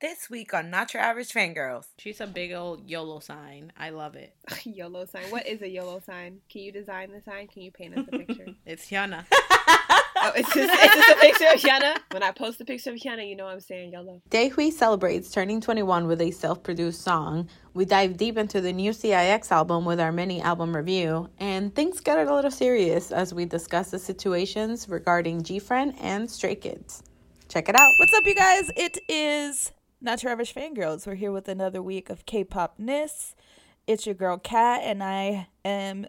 This week on Not Your Average Fangirls. She's a big old YOLO sign. I love it. YOLO sign. What is a YOLO sign? Can you design the sign? Can you paint us a picture? it's Hyuna. oh, it's just, it's just a picture of Hyuna. When I post a picture of Hyuna, you know I'm saying YOLO. Daehwi celebrates turning 21 with a self-produced song. We dive deep into the new CIX album with our mini album review, and things get a little serious as we discuss the situations regarding GFriend and Stray Kids. Check it out. What's up, you guys? It is Not Your Average Fangirls. We're here with another week of K-pop-ness. It's your girl Kat, and I am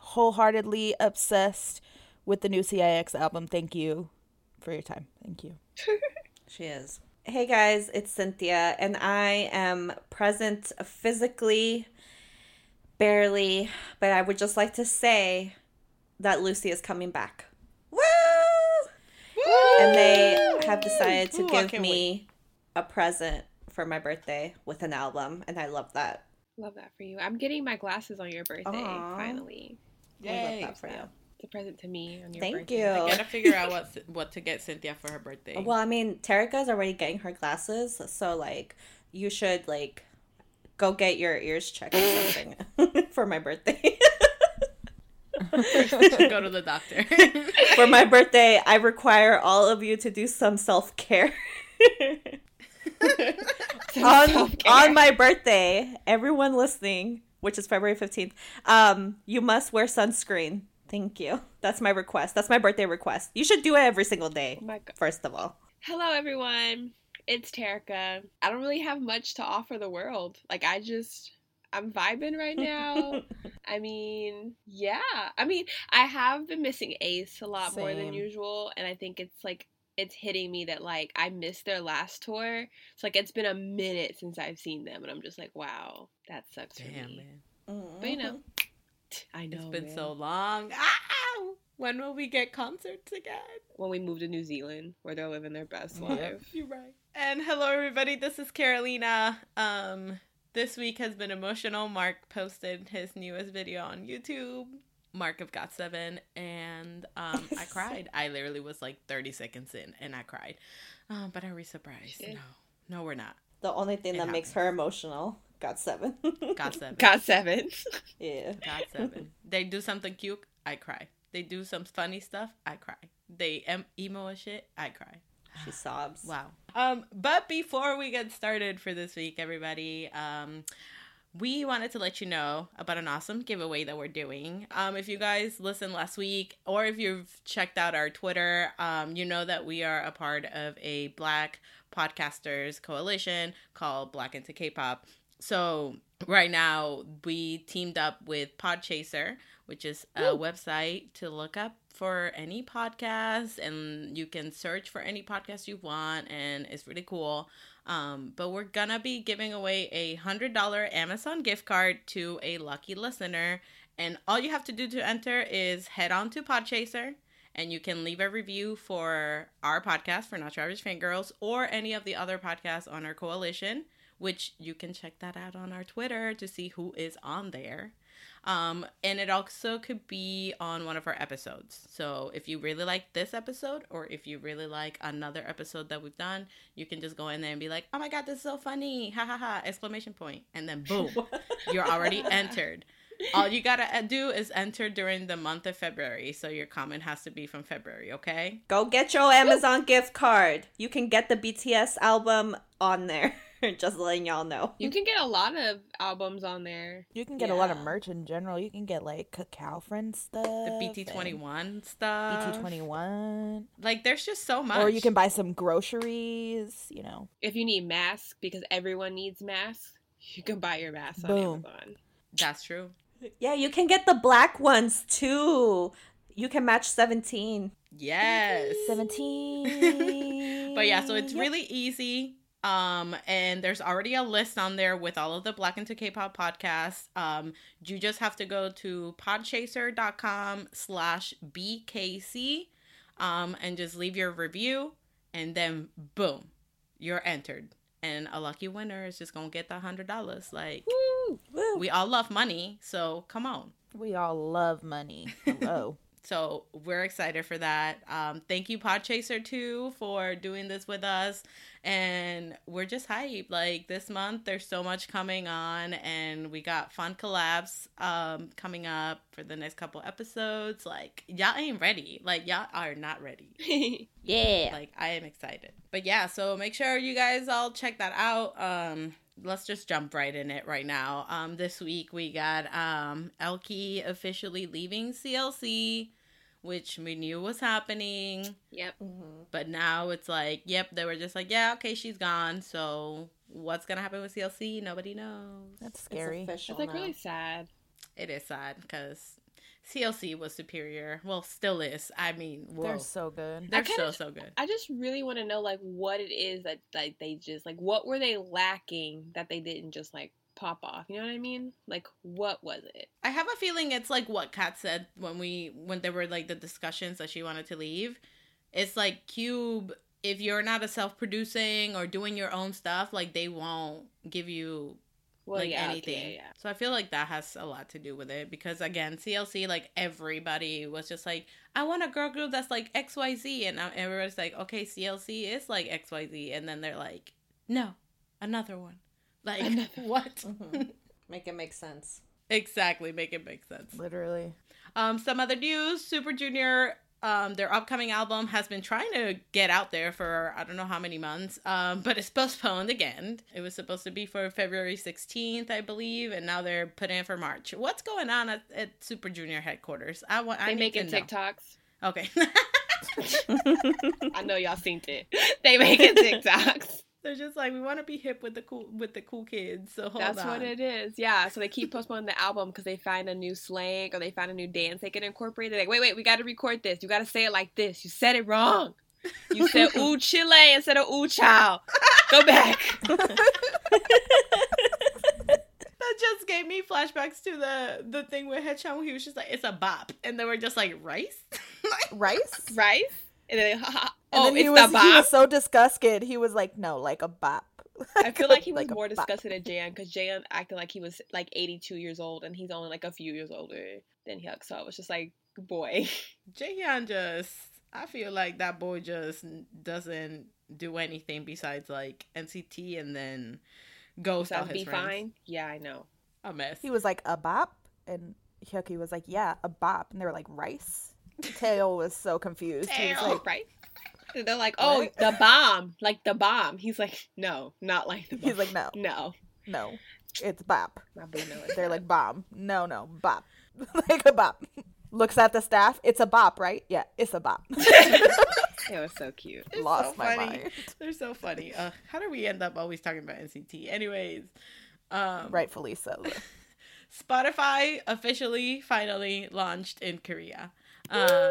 wholeheartedly obsessed with the new CIX album. Thank you for your time. Thank you. she is. Hey guys, it's Cynthia, and I am present physically, barely, but I would just like to say that Lucy is coming back. Woo! Woo! And they have decided to Ooh, give me wait. A present for my birthday with an album, and I love that. Love that for you. I'm getting my glasses on your birthday Aww. finally. Yay. I love that for you. It's a present to me on your Thank birthday. you. I gotta figure out what what to get Cynthia for her birthday. Well, I mean, Terika's already getting her glasses, so like you should like go get your ears checked or something for my birthday. go to the doctor. for my birthday, I require all of you to do some self care. on, on my birthday, everyone listening, which is February 15th, um, you must wear sunscreen. Thank you. That's my request. That's my birthday request. You should do it every single day. Oh first of all. Hello everyone. It's Terika. I don't really have much to offer the world. Like I just I'm vibing right now. I mean, yeah. I mean, I have been missing Ace a lot Same. more than usual and I think it's like it's hitting me that like I missed their last tour. It's like it's been a minute since I've seen them and I'm just like, wow, that sucks Damn, for me. Man. Mm-hmm. But you know, I know. It's been man. so long. Ah! When will we get concerts again? When we move to New Zealand, where they're living their best life. You're right. And hello, everybody. This is Carolina. Um, this week has been emotional. Mark posted his newest video on YouTube. Mark of Got Seven, and um, I cried. I literally was like 30 seconds in, and I cried. Um, but are we surprised? No, no, we're not. The only thing it that happens. makes her emotional Got seven. Got seven. Got seven. yeah. Got seven. They do something cute, I cry. They do some funny stuff, I cry. They em- emo as shit, I cry. She sobs. Wow. Um, but before we get started for this week, everybody, um, we wanted to let you know about an awesome giveaway that we're doing. Um, if you guys listened last week, or if you've checked out our Twitter, um, you know that we are a part of a Black podcasters coalition called Black into K-pop. So right now we teamed up with Podchaser, which is a Ooh. website to look up for any podcast and you can search for any podcast you want and it's really cool. Um, but we're gonna be giving away a hundred dollar Amazon gift card to a lucky listener. And all you have to do to enter is head on to Podchaser and you can leave a review for our podcast for Not Your Average Fangirls or any of the other podcasts on our coalition which you can check that out on our Twitter to see who is on there. Um, and it also could be on one of our episodes. So if you really like this episode, or if you really like another episode that we've done, you can just go in there and be like, "Oh my god, this is so funny!" Ha ha ha! Exclamation point, and then boom, you're already entered. All you gotta do is enter during the month of February, so your comment has to be from February. Okay? Go get your Amazon gift card. You can get the BTS album on there. Just letting y'all know. You can get a lot of albums on there. You can get yeah. a lot of merch in general. You can get like Kakao Friend stuff. The BT21 stuff. BT21. Like there's just so much. Or you can buy some groceries, you know. If you need masks, because everyone needs masks, you can buy your mask Boom. on Amazon. That's true. Yeah, you can get the black ones too. You can match 17. Yes. 17. but yeah, so it's yep. really easy. Um, and there's already a list on there with all of the Black into K-pop podcasts. Um, you just have to go to podchaser.com slash BKC um, and just leave your review and then boom, you're entered. And a lucky winner is just gonna get the hundred dollars. Like Woo! we all love money, so come on. We all love money. Hello. So we're excited for that. Um, thank you, Podchaser, too, for doing this with us. And we're just hyped. Like this month, there's so much coming on, and we got fun collabs um, coming up for the next couple episodes. Like, y'all ain't ready. Like, y'all are not ready. Yeah. Like, I am excited. But yeah, so make sure you guys all check that out. Um, let's just jump right in it right now. Um, this week we got um Elkie officially leaving CLC, which we knew was happening, yep. Mm-hmm. but now it's like, yep, they were just like, yeah, okay, she's gone. So what's gonna happen with CLC? Nobody knows. That's scary. official It's like now. really sad. It is sad because CLC was superior. Well, still is. I mean, whoa. They're so good. They're I kinda- so so good. I just really want to know like what it is that like they just like what were they lacking that they didn't just like pop off. You know what I mean? Like what was it? I have a feeling it's like what Kat said when we when there were like the discussions that she wanted to leave. It's like Cube if you're not a self-producing or doing your own stuff, like they won't give you Well, like yeah, okay, anything. yeah. So I feel like that has a lot to do with it because again, CLC like everybody was just like, I want a girl group that's like XYZ and now everybody's like, okay, CLC is like XYZ and then they're like, no, another one. Like Another- what? Make it make sense. exactly, make it make sense. Literally. Um, some other news: Super Junior, um, their upcoming album has been trying to get out there for I don't know how many months, um, but it's postponed again. It was supposed to be for February sixteenth, I believe, and now they're putting it for March. What's going on at, at Super Junior headquarters? I want. They need making to know. TikToks. Okay, I know y'all seen it. They making TikToks. They're just like we want to be hip with the cool with the cool kids. So hold That's on. what it is. Yeah. So they keep postponing the album because they find a new slang or they find a new dance they can incorporate. They're like, wait, wait, we got to record this. You got to say it like this. You said it wrong. You said ooh Chile instead of ooh chow. Go back. That just gave me flashbacks to the the thing with Headshot. He was just like, "It's a bop," and they were just like, "Rice." Rice? Rice. And then, And oh, then it's he was, the he was so disgusted. He was like, no, like a bop. I feel like he was Like more disgusted at Jan because Jan acted like he was like 82 years old and he's only like a few years older than Hyuk. So I was just like, boy. Jaehyun just I feel like that boy just doesn't do anything besides like NCT and then ghost all Sounds his be friends. fine. Yeah, I know. A mess. He was like, a bop? And Hyuki was like, yeah, a bop. And they were like, rice? Taeil was so confused. He was Taeil. like, right? And They're like, oh, What? the bomb, like the bomb. He's like, no, not like the bomb. he's like, no, no. no, it's bop. My boo They're like, bomb. No, no, bop. like a bop. Looks at the staff. It's a bop, right? Yeah, it's a bop. it was so cute. It's Lost so my funny. mind. They're so funny. Uh, how do we end up always talking about NCT? Anyways, um, Rightfully so. Spotify officially finally launched in Korea. Um,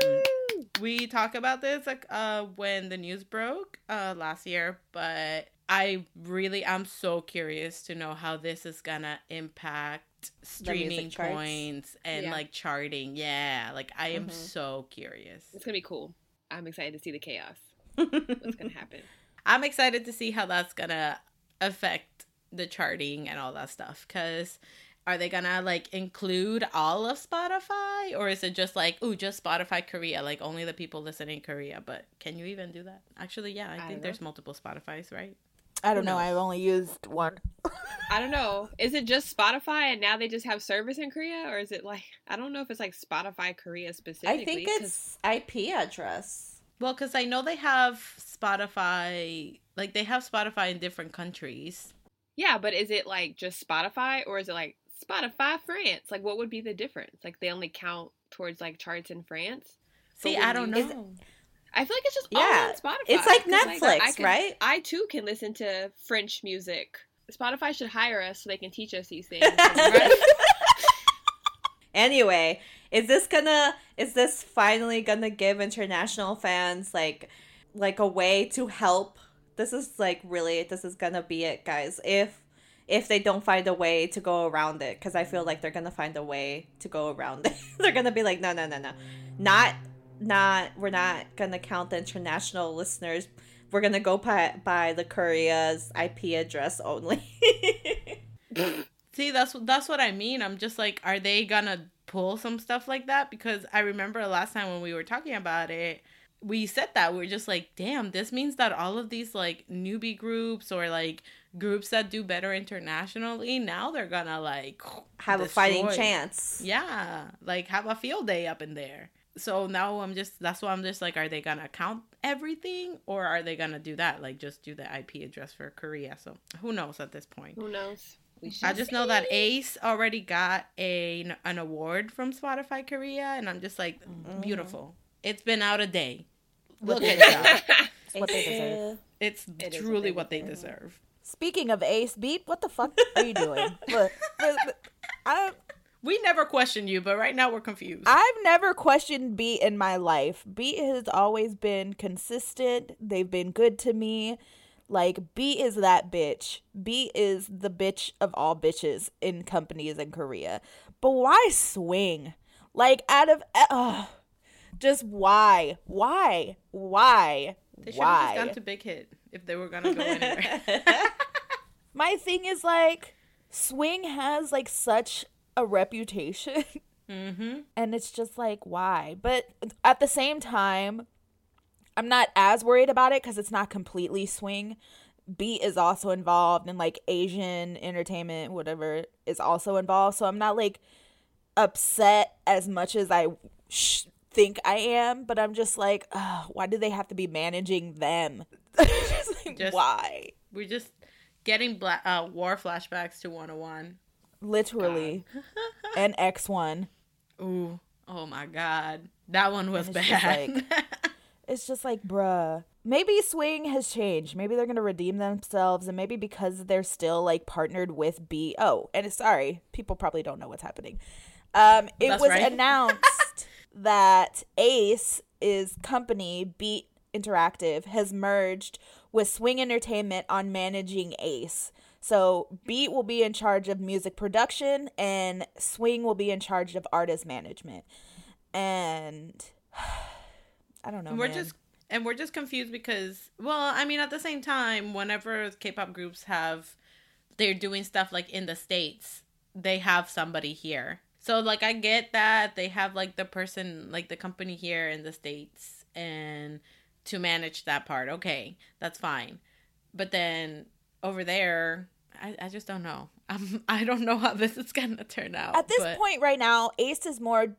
we talk about this like uh when the news broke uh last year, but I really I'm so curious to know how this is gonna impact streaming points and Yeah. like charting. Yeah, like I am Mhm. so curious. It's gonna be cool. I'm excited to see the chaos. What's gonna happen? I'm excited to see how that's gonna affect the charting and all that stuff. Cause are they gonna like include all of Spotify, or is it just like, ooh, just Spotify Korea, like only the people listening in Korea? But can you even do that? Actually, yeah, I, I think don't there's multiple Spotify's, right? I don't know. I've only used one. I don't know. Is it just Spotify and now they just have service in Korea, or is it like I don't know if it's like Spotify Korea specifically? I think 'cause- it's IP address. Well, because I know they have Spotify, like they have Spotify in different countries. yeah, but is it like just Spotify or is it like Spotify France? Like, what would be the difference? Like, they only count towards like charts in France. See, I don't you- know. I feel like it's just Yeah, all on Spotify. It's like Netflix, I can- right? I too can listen to French music. Spotify should hire us so they can teach us these things. Anyway, is this gonna is this finally gonna give international fans like like a way to help? This is like really this is gonna be it, guys. If if they don't find a way to go around it, because I feel like they're gonna find a way to go around it. they're gonna be like, no, no, no, no, not not. We're not gonna count the international listeners. We're gonna go by by the Korea's IP address only. See, that's that's what I mean. I'm just like, are they gonna pull some stuff like that? Because I remember last time when we were talking about it, we said that we are just like, damn, this means that all of these like newbie groups or like groups that do better internationally now they're gonna like have destroy. a fighting chance. Yeah, like have a field day up in there. So now I'm just that's why I'm just like, are they gonna count everything or are they gonna do that? Like just do the IP address for Korea. So who knows at this point? Who knows? I just know that Ace already got a an award from Spotify Korea, and I'm just like, mm-hmm. beautiful. It's been out a day. Look at that. it's what they deserve. It's it truly what they, what they deserve. Speaking of Ace Beat, what the fuck are you doing? look, I we never questioned you, but right now we're confused. I've never questioned Beat in my life. Beat has always been consistent. They've been good to me. Like B is that bitch. B is the bitch of all bitches in companies in Korea. But why swing? Like out of uh, just why? Why? Why? They should have just gone to Big Hit if they were gonna go anywhere. My thing is like swing has like such a reputation. Mm-hmm. And it's just like, why? But at the same time, I'm not as worried about it because it's not completely swing. Beat is also involved and like Asian entertainment, whatever, is also involved. So I'm not like upset as much as I sh- think I am, but I'm just like, why do they have to be managing them? just like, just, why? We're just getting bla- uh, war flashbacks to 101. Literally. and X1. Ooh. Oh my god. That one was bad. Like, it's just like, bruh. Maybe Swing has changed. Maybe they're gonna redeem themselves, and maybe because they're still like partnered with B. Oh, and sorry, people probably don't know what's happening. Um, it That's was right. announced that Ace is company Beat Interactive has merged with Swing Entertainment on managing Ace. So Beat will be in charge of music production, and Swing will be in charge of artist management. And I don't know. We're man. just and we're just confused because well, I mean at the same time, whenever K-pop groups have they're doing stuff like in the states, they have somebody here. So like I get that they have like the person like the company here in the states and to manage that part. Okay, that's fine. But then over there, I, I just don't know. I'm, I don't know how this is gonna turn out. At this but... point right now, Ace is more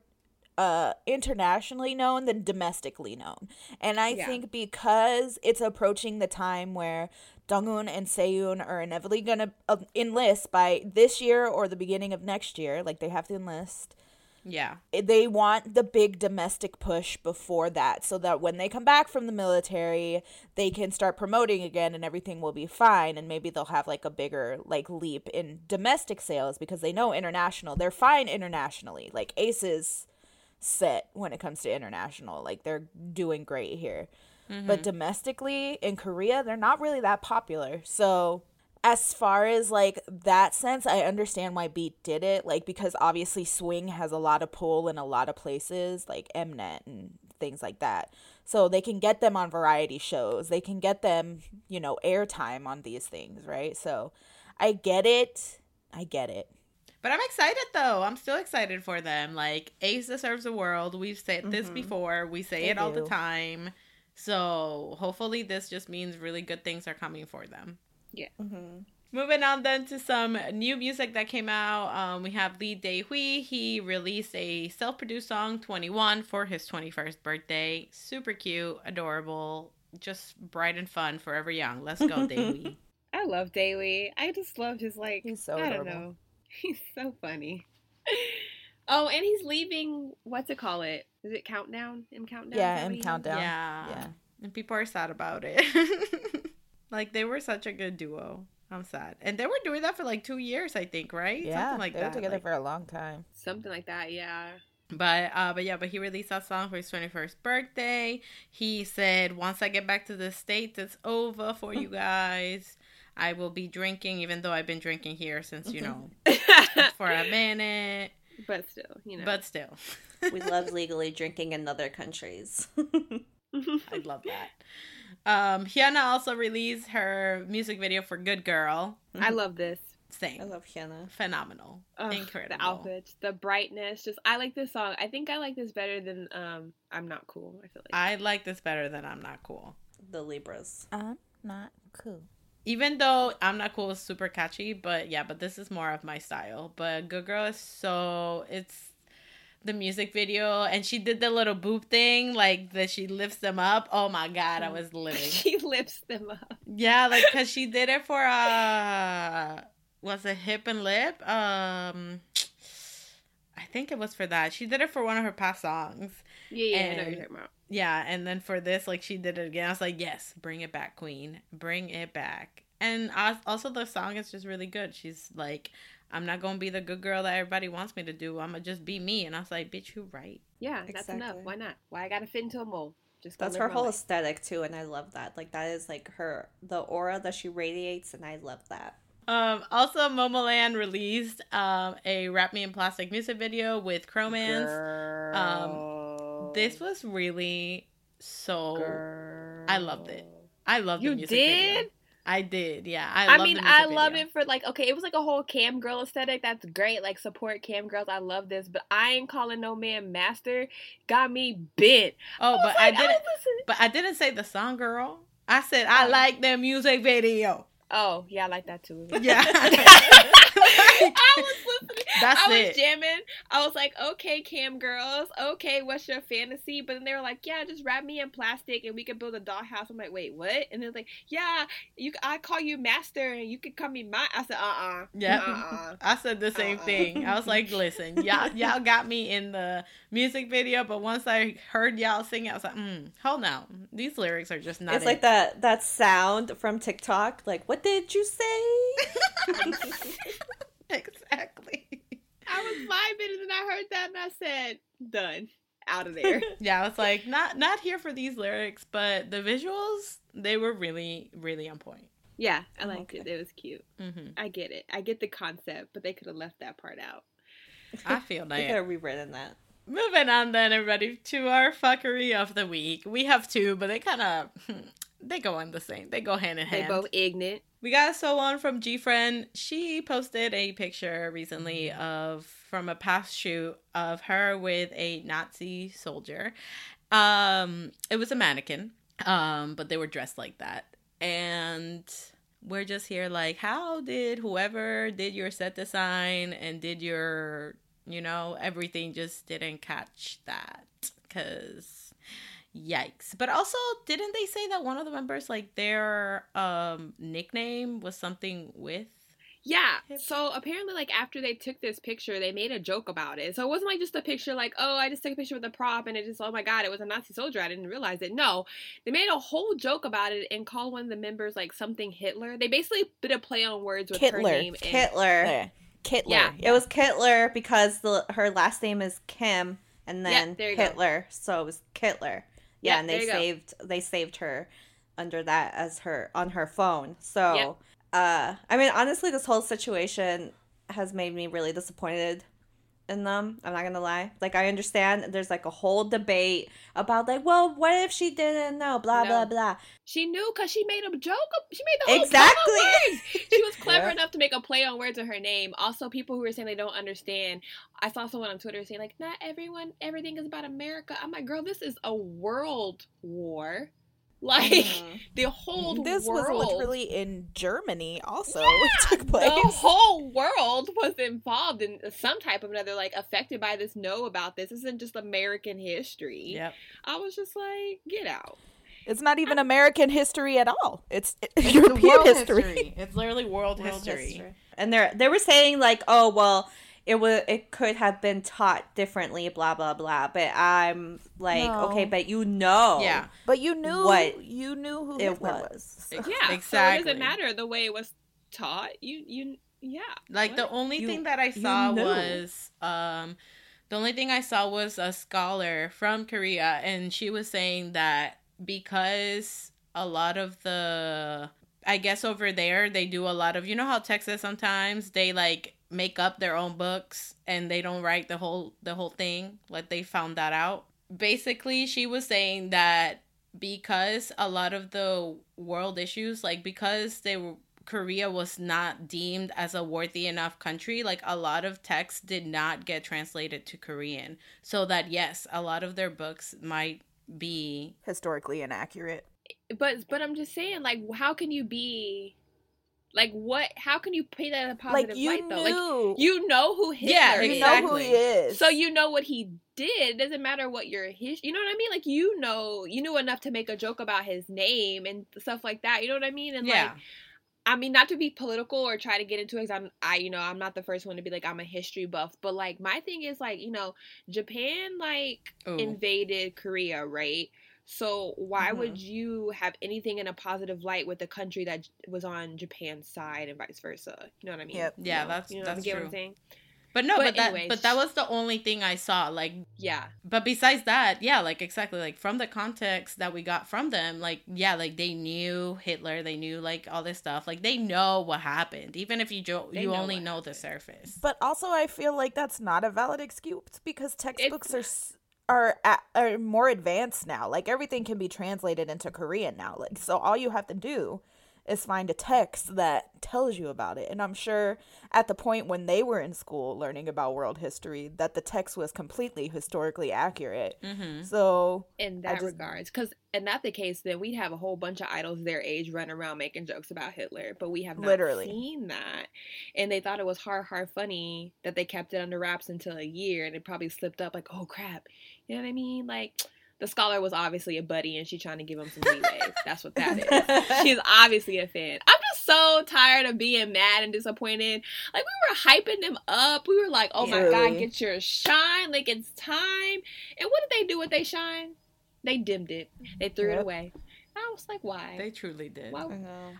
uh internationally known than domestically known. And I yeah. think because it's approaching the time where Donghoon and Sehun are inevitably going to uh, enlist by this year or the beginning of next year, like they have to enlist. Yeah. Eh, they want the big domestic push before that so that when they come back from the military, they can start promoting again and everything will be fine and maybe they'll have like a bigger like leap in domestic sales because they know international. They're fine internationally. Like Aces set when it comes to international. Like they're doing great here. Mm-hmm. But domestically in Korea, they're not really that popular. So as far as like that sense, I understand why Beat did it. Like because obviously swing has a lot of pull in a lot of places, like Mnet and things like that. So they can get them on variety shows. They can get them, you know, airtime on these things, right? So I get it. I get it. But I'm excited though. I'm still excited for them. Like Ace deserves the world. We've said mm-hmm. this before. We say they it all do. the time. So hopefully this just means really good things are coming for them. Yeah. Mm-hmm. Moving on then to some new music that came out. Um, we have Lee Daehwi. He released a self-produced song, 21, for his 21st birthday. Super cute, adorable, just bright and fun, forever young. Let's go, Dae Hui. I love Daehwi. I just love his like. He's so I adorable. don't know. He's so funny. Oh, and he's leaving. What's it call it? Is it Countdown? M Countdown? Yeah, in Countdown. Yeah, yeah. And people are sad about it. Like they were such a good duo. I'm sad, and they were doing that for like two years, I think, right? Yeah, Something like they were together like, for a long time. Something like that, yeah. But uh, but yeah, but he released that song for his 21st birthday. He said, "Once I get back to the states, it's over for you guys." I will be drinking, even though I've been drinking here since, you know, for a minute. But still, you know. But still. we love legally drinking in other countries. I love that. Um, Hyuna also released her music video for Good Girl. I love this. same. I love Hyuna. Phenomenal. Ugh, Incredible. The outfits, the brightness. Just I like this song. I think I like this better than um I'm not cool. I feel like. I like this better than I'm not cool. The Libras. I'm not cool. Even though I'm not cool is super catchy, but yeah, but this is more of my style. But Good Girl is so it's the music video and she did the little boob thing, like that she lifts them up. Oh my god, I was living. she lifts them up. Yeah, like cause she did it for uh was it hip and lip? Um I think it was for that. She did it for one of her past songs. Yeah, yeah, I know And- you're talking about. Yeah, and then for this, like she did it again. I was like, yes, bring it back, Queen, bring it back. And also, the song is just really good. She's like, I'm not gonna be the good girl that everybody wants me to do. I'm gonna just be me. And I was like, bitch, you right. Yeah, that's enough. Why not? Why I gotta fit into a mold? Just go That's her whole life. aesthetic too, and I love that. Like that is like her the aura that she radiates, and I love that. Um, also, Momoland released um a Wrap Me in Plastic music video with Chromance. Girl. This was really so. Girl. I loved it. I loved the You music video. I did. Yeah, I. I, mean, I love it for like okay, it was like a whole cam girl aesthetic. That's great. Like support cam girls. I love this, but I ain't calling no man master. Got me bent. Oh, was but I didn't. listening- But I didn't say the song, girl. I said I Oh. like the music video. Oh yeah, I like that too. Yeah. I was listening. That's I was it. jamming. I was like, okay, cam girls, okay, what's your fantasy? But then they were like, yeah, just wrap me in plastic and we can build a dollhouse. I'm like, wait, what? And they're like, yeah, you, I call you master and you can call me my. I said, uh, uh Yeah. uh-uh. I said the same Uh-uh. thing. I was like, listen, y'all, y'all got me in the music video, but once I heard y'all sing it, I was like, mm, hold on, these lyrics are just not. it's it. like that that sound from TikTok. Like, what did you say? exactly. I was vibing and then I heard that and I said, done, out of there. Yeah, I was like, not not here for these lyrics, but the visuals, they were really, really on point. yeah, I liked Okay. it. It was cute. hmm I get it. I get the concept, but they could have left that part out. I feel We that. could have rewritten that. Moving on then, everybody, to our fuckery of the week. We have two, but they kind of they go in the same. They go hand in hand. They both ignorant. We got Sowon from G Friend. She posted a picture recently Mm-hmm. of from a past shoot of her with a Nazi soldier. Um, it was a mannequin, um, but they were dressed like that, and we're just here like, how did whoever did your set design and did your, you know, everything just didn't catch that because Yikes. But also, didn't they say that one of the members, like their um nickname was something with? Yeah. So apparently, like after they took this picture, they made a joke about it. So it wasn't like just a picture, like oh, I just took a picture with a prop, and it just oh my god, it was a Nazi soldier. I didn't realize it. No, they made a whole joke about it and called one of the members like something Hitler. They basically did a play on words with her Hitler. name. And, Hitler. There. Kittler. Yeah. It was Kittler because the her last name is Kim, and then there you go. Hitler, so it was Kittler. Yeah, and they you go. saved they saved her under that as her on her phone. So, Yep. uh, I mean, honestly, this whole situation has made me really disappointed in them. I'm not gonna lie. Like, I understand there's like a whole debate about like, well, what if she didn't know? Blah blah blah. She knew because she made a joke. She made the whole Exactly. clever enough to make a play on words of her name. Also, people who are saying they don't understand. I saw someone on Twitter saying like, "Not everyone, everything is about America." I'm like, girl, this is a world war. Like Mhm. the whole This world. was literally in Germany also Yeah, took place. the whole world was involved in some type of another, like affected by this. Know about this. This isn't just American history. Yep. I was just like, get out. It's not even American history at all. It's, It's European world history. It's literally world, World history. history. And they they were saying like, oh well, it was it could have been taught differently, blah blah blah. But I'm like, No. okay, but you know, Yeah. But you knew What you knew who it was. was. Ex- Yeah, So it exactly. doesn't matter the way it was taught. You you yeah. Like the only You- thing that I you saw was um the only thing I saw was a scholar from Korea and she was saying that because a lot of the I guess over there they do a lot of you know how Texas sometimes they like make up their own books and they don't write the whole the whole thing like they found that out. Basically she was saying that because a lot of the world issues like because they were Korea was not deemed as a worthy enough country, like a lot of texts did not get translated to Korean. So that yes, a lot of their books might be Historically inaccurate. But but I'm just saying, like, how can you be, like, what? How can you pay that in a positive Like you light though? Like you know who Hitler Yeah, you is, know who exactly. he is. so you know what he did. It doesn't matter what your his. You know what I mean? Like you know, you knew enough to make a joke about his name and stuff like that. You know what I mean? And yeah. like. I mean, not to be political or try to get into it. 'cause I'm, I, you know, I'm not the first one to be like I'm a history buff, but like my thing is like, you know, Japan like Ooh. invaded Korea, right? So why Mhm. would you have anything in a positive light with the country that was on Japan's side and vice versa? You know what I mean? Yep. You Yeah, know? that's- you know, that's you get true. what I'm saying? But no, But but, that but that was the only thing I saw. Like Yeah, but besides that, yeah, like exactly like from the context that we got from them, like yeah, like they knew Hitler, they knew like all this stuff. Like they know what happened, even if you jo- They you know only what know the surface. But also, I feel like that's not a valid excuse because textbooks are s- are a- are more advanced now. Like everything can be translated into Korean now. Like so, all you have to do is find a text that tells you about it. And I'm sure at the point when they were in school learning about world history, that the text was completely historically accurate. Mm-hmm. So in that just- regards, because in that the case, then we'd have a whole bunch of idols their age running around making jokes about Hitler, but we have not Literally. seen that, and they thought it was hard, hard funny that they kept it under wraps until a year, and it probably slipped up like, oh crap, you know what I mean? Like the scholar was obviously a buddy, and she trying to give him some leeway. That's what that is. She's obviously a fan. I'm just so tired of being mad and disappointed. Like we were hyping them up. We were like, "Oh my god, get your shine! Like it's time." And what did they do with they shine? They dimmed it. They threw it away. I was like, "Why? They truly did. Why?"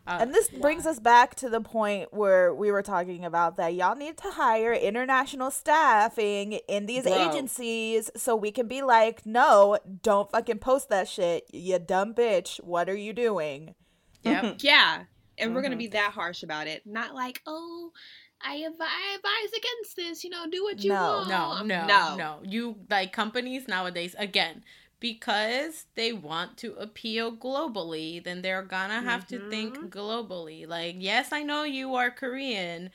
Uh, And this brings us back to the point where we were talking about that y'all need to hire international staffing in these Bro. agencies so we can be like, no, don't fucking post that shit, you dumb bitch. What are you doing? yep. Yeah, and we're gonna Mhm. be that harsh about it. Not like, "Oh, I, advi- I advise against this. You know, do what you No. want." No, no, no, no, You like companies nowadays again because they want to appeal globally, then they're gonna have to think Mhm. globally. Like, yes, I know you are Korean,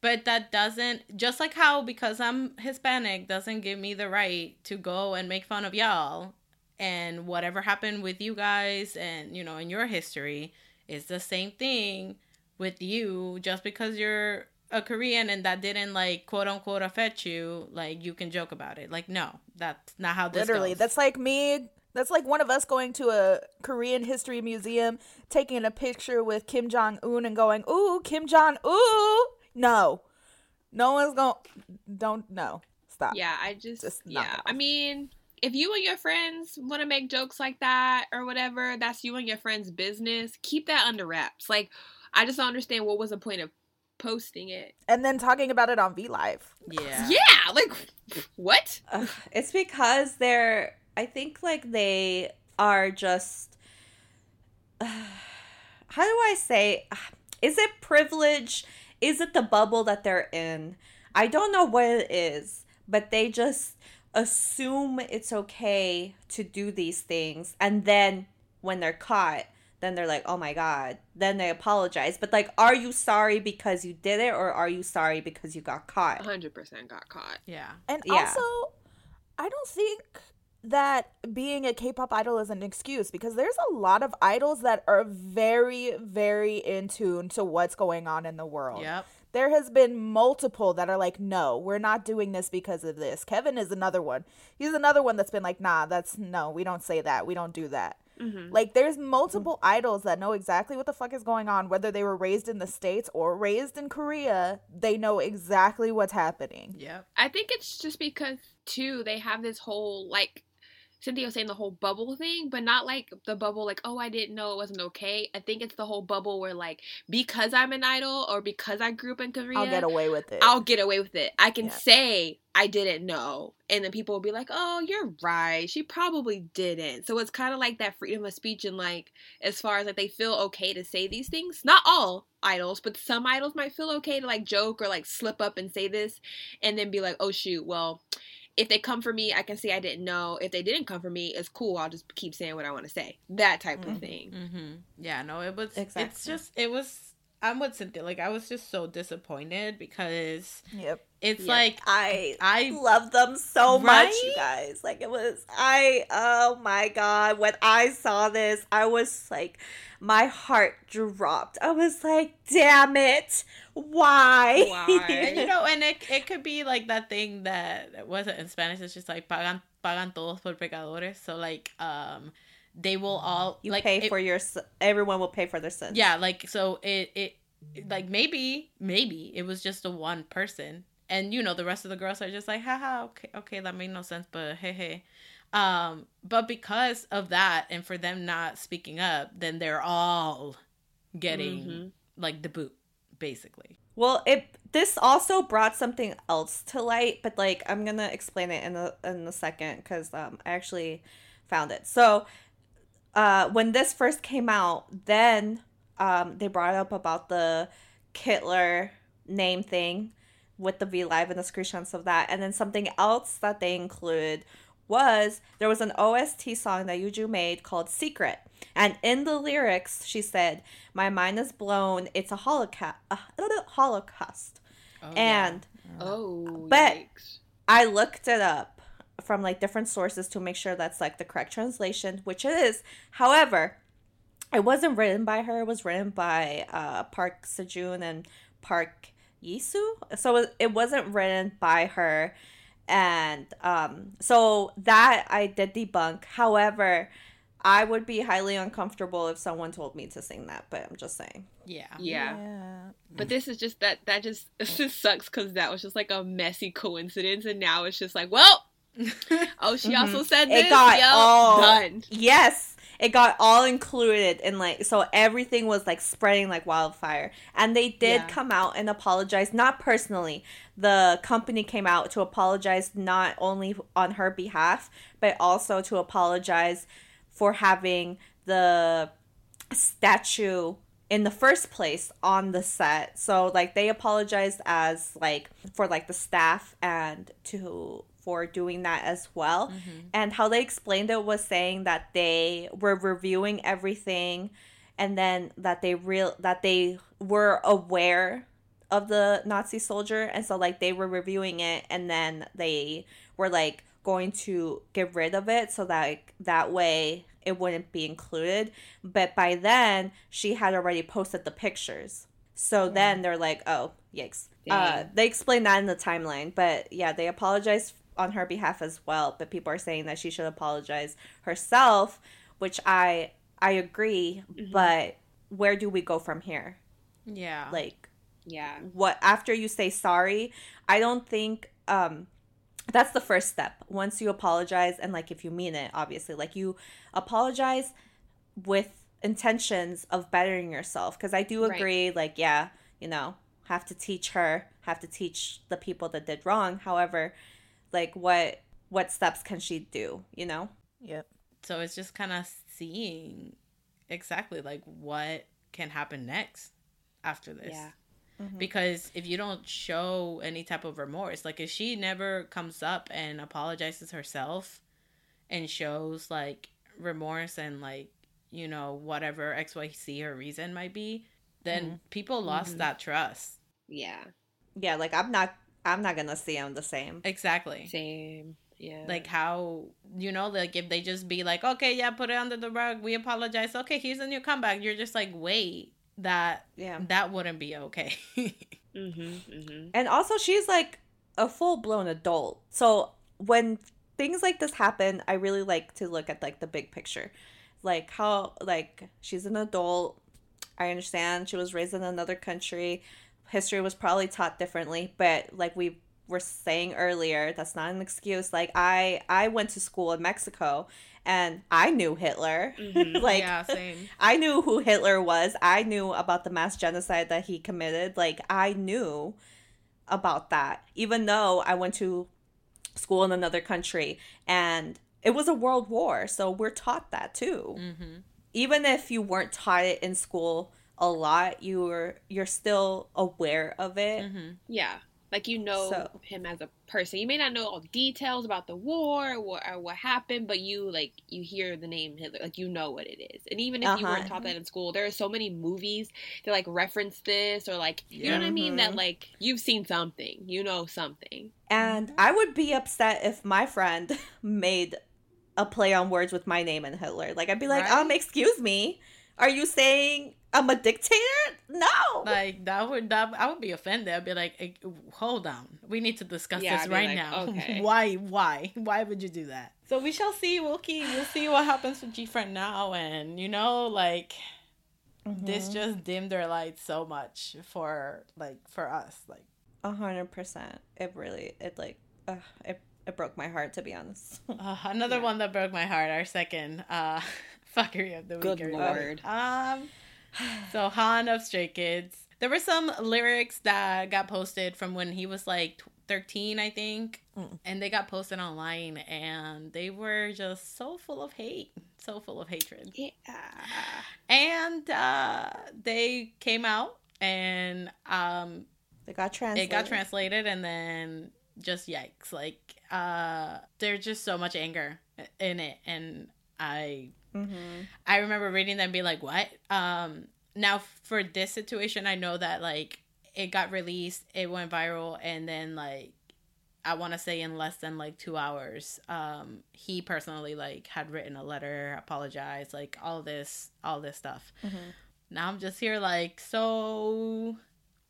but that doesn't just like how because I'm Hispanic doesn't give me the right to go and make fun of y'all and whatever happened with you guys and you know in your history is the same thing with you just because you're a Korean and that didn't like quote unquote affect you, like you can joke about it. Like no, that's not how this Literally, goes. that's like me. That's like one of us going to a Korean history museum, taking a picture with Kim Jong Un and going, "Ooh, Kim Jong, ooh." No, no one's going. to Don't no. Stop. Yeah, I just, Just yeah. I mean, if you and your friends want to make jokes like that or whatever, that's you and your friends' business. Keep that under wraps. Like, I just don't understand what was the point of posting it. And then talking about it on V Live. yeah. Yeah, like what? Ugh, it's because they're i think like they are just how do i say is it privilege is it the bubble that they're in i don't know what it is but they just assume it's okay to do these things and then when they're caught then they're like oh my god then they apologize but like are you sorry because you did it or are you sorry because you got caught 100% got caught. Yeah. And Yeah. also, I don't think that being a K-pop idol is an excuse because there's a lot of idols that are very, very in tune to what's going on in the world. Yep. There has been multiple that are like, no, we're not doing this because of this. Kevin is another one. He's another one that's been like, nah, that's no, we don't say that. We don't do that. Mm-hmm. Like, there's multiple idols that know exactly what the fuck is going on, whether they were raised in the States or raised in Korea. They know exactly what's happening. Yeah. I think it's just because too they have this whole like Cynthia was saying the whole bubble thing, but not like the bubble like oh I didn't know it wasn't okay. I think it's the whole bubble where like because I'm an idol or because I grew up in Korea, I'll get away with it. I'll get away with it. I can Yeah. say I didn't know, and then people will be like, "Oh, you're right. She probably didn't." So it's kind of like that freedom of speech, and like as far as like they feel okay to say these things. Not all idols, but some idols might feel okay to like joke or like slip up and say this, and then be like, "Oh shoot, well." If they come for me, I can say I didn't know. If they didn't come for me, it's cool. I'll just keep saying what I want to say. That type of Mhm. thing. Mm-hmm. Yeah. No, it was. It's just. It was I'm with Cynthia. Like I was just so disappointed because Yep. It's like I I love them so much, you guys. Like it was I oh my god, when I saw this, I was like my heart dropped. I was like, "Damn it. Why?" Why? and you know, and it it could be like that thing that wasn't in Spanish. It's just like pagan pagan todos por pecadores. So like um they will all you like pay it- for your everyone will pay for their sins. yeah like so it it like maybe maybe it was just a one person and you know the rest of the girls are just like haha okay okay that made no sense but hey hey um but because of that and for them not speaking up then they're all getting Mhm. like the boot basically Well, it this also brought something else to light, but like I'm gonna explain it in a in a second because um I actually found it. So, uh, when this first came out, then um they brought up about the Kittler name thing with the V Live and the screenshots of that, and then something else that they included was there was an OST song that Yuju made called Secret. And in the lyrics, she said, My mind is blown. It's a holocaust. A holocaust. oh, and Oh, But- yikes. I looked it up from like different sources to make sure that's like the correct translation, which it is. However, it wasn't written by her. It was written by uh, Park Sejun and Park Yisu. So it- it wasn't written by her. And um, so that I did debunk. However, I would be highly uncomfortable if someone told me to sing that, but I'm just saying. yeah Yeah. But this is just that that just this just sucks because that was just like a messy coincidence, and now it's just like, well, oh, she also said this. It got Yo, all done. Yes, it got all included in like so everything was like spreading like wildfire. And they did Yeah. come out and apologize, not personally. The company came out to apologize not only on her behalf, but also to apologize for having the statue in the first place on the set. So like they apologized as like for like the staff and to for doing that as well. And how they explained it was saying that they were reviewing everything and then that they real that they were aware of the Nazi soldier. And so like they were reviewing it and then they were like going to get rid of it so that like, that way it wouldn't be included. But by then she had already posted the pictures. So then they're like oh yikes. Uh, they explained that in the timeline. But yeah they apologized on her behalf as well but people are saying that she should apologize herself which i i agree but where do we go from here? Yeah. Like Yeah. what after you say sorry i don't think um that's the first step. Once you apologize and like if you mean it obviously like you apologize with intentions of bettering yourself because i do Right. agree like yeah you know have to teach her have to teach the people that did wrong. However like what what steps can she do you know Yep. so it's just kind of seeing exactly like what can happen next after this Yeah. because if you don't show any type of remorse like if she never comes up and apologizes herself and shows like remorse and like you know whatever xyz her reason might be then people lost Mhm. that trust Yeah. yeah like i'm not i'm not gonna see them the same exactly Same. Yeah. like how you know like if they just be like okay yeah put it under the rug we apologize okay here's a new comeback you're just like wait that yeah that wouldn't be okay Mm-hmm. Mm-hmm. And also, she's like a full blown adult. So when things like this happen, I really like to look at like the big picture, like how like she's an adult. I understand she was raised in another country. History was probably taught differently, but like we were saying earlier, that's not an excuse. Like I I went to school in Mexico and I knew Hitler. Mhm. like yeah same I knew who Hitler was. I knew about the mass genocide that he committed. Like I knew about that, even though I went to school in another country and it was a world war. So we're taught that too. mm-hmm. Even if you weren't taught it in school a lot, you're you're still aware of it. Mm-hmm. Yeah. Like you know So- him as a person. You may not know all the details about the war or what, or what happened, but you like you hear the name Hitler, like you know what it is. And even if you weren't Uh-huh. taught that in school, there are so many movies that like reference this or like you know what I mean. That like you've seen something, you know something. And I would be upset if my friend made a play on words with my name and Hitler. Like I'd be like, Right. um, excuse me, are you saying I'm a dictator? No. Like that would that I would be offended. I'd be like, "Eh, hold on, we need to discuss Yeah, this right like, now. okay. why, why, why would you do that? So we shall see. We'll keep. We'll see what happens with G Friend now, and you know, like this just dimmed their lights so much for like for us. Like A hundred percent. It really, it like, uh, it, it broke my heart to be honest. uh, another Yeah. one that broke my heart. Our second uh fuckery of the week. Good lord. Um, so Han of Stray Kids. There were some lyrics that got posted from when he was like 13, I think, Mm. and they got posted online, and they were just so full of hate, so full of hatred. Yeah. And uh, they came out, and um, It got translated. it got translated, and then just yikes! Like, uh, there's just so much anger in it, and I Mm-hmm. I remember reading them and being like, what? Um, now for this situation, I know that like it got released, it went viral, and then like I want to say in less than like two hours, um, he personally like had written a letter, apologized, like all this, all this stuff. Mhm. Now I'm just here like, so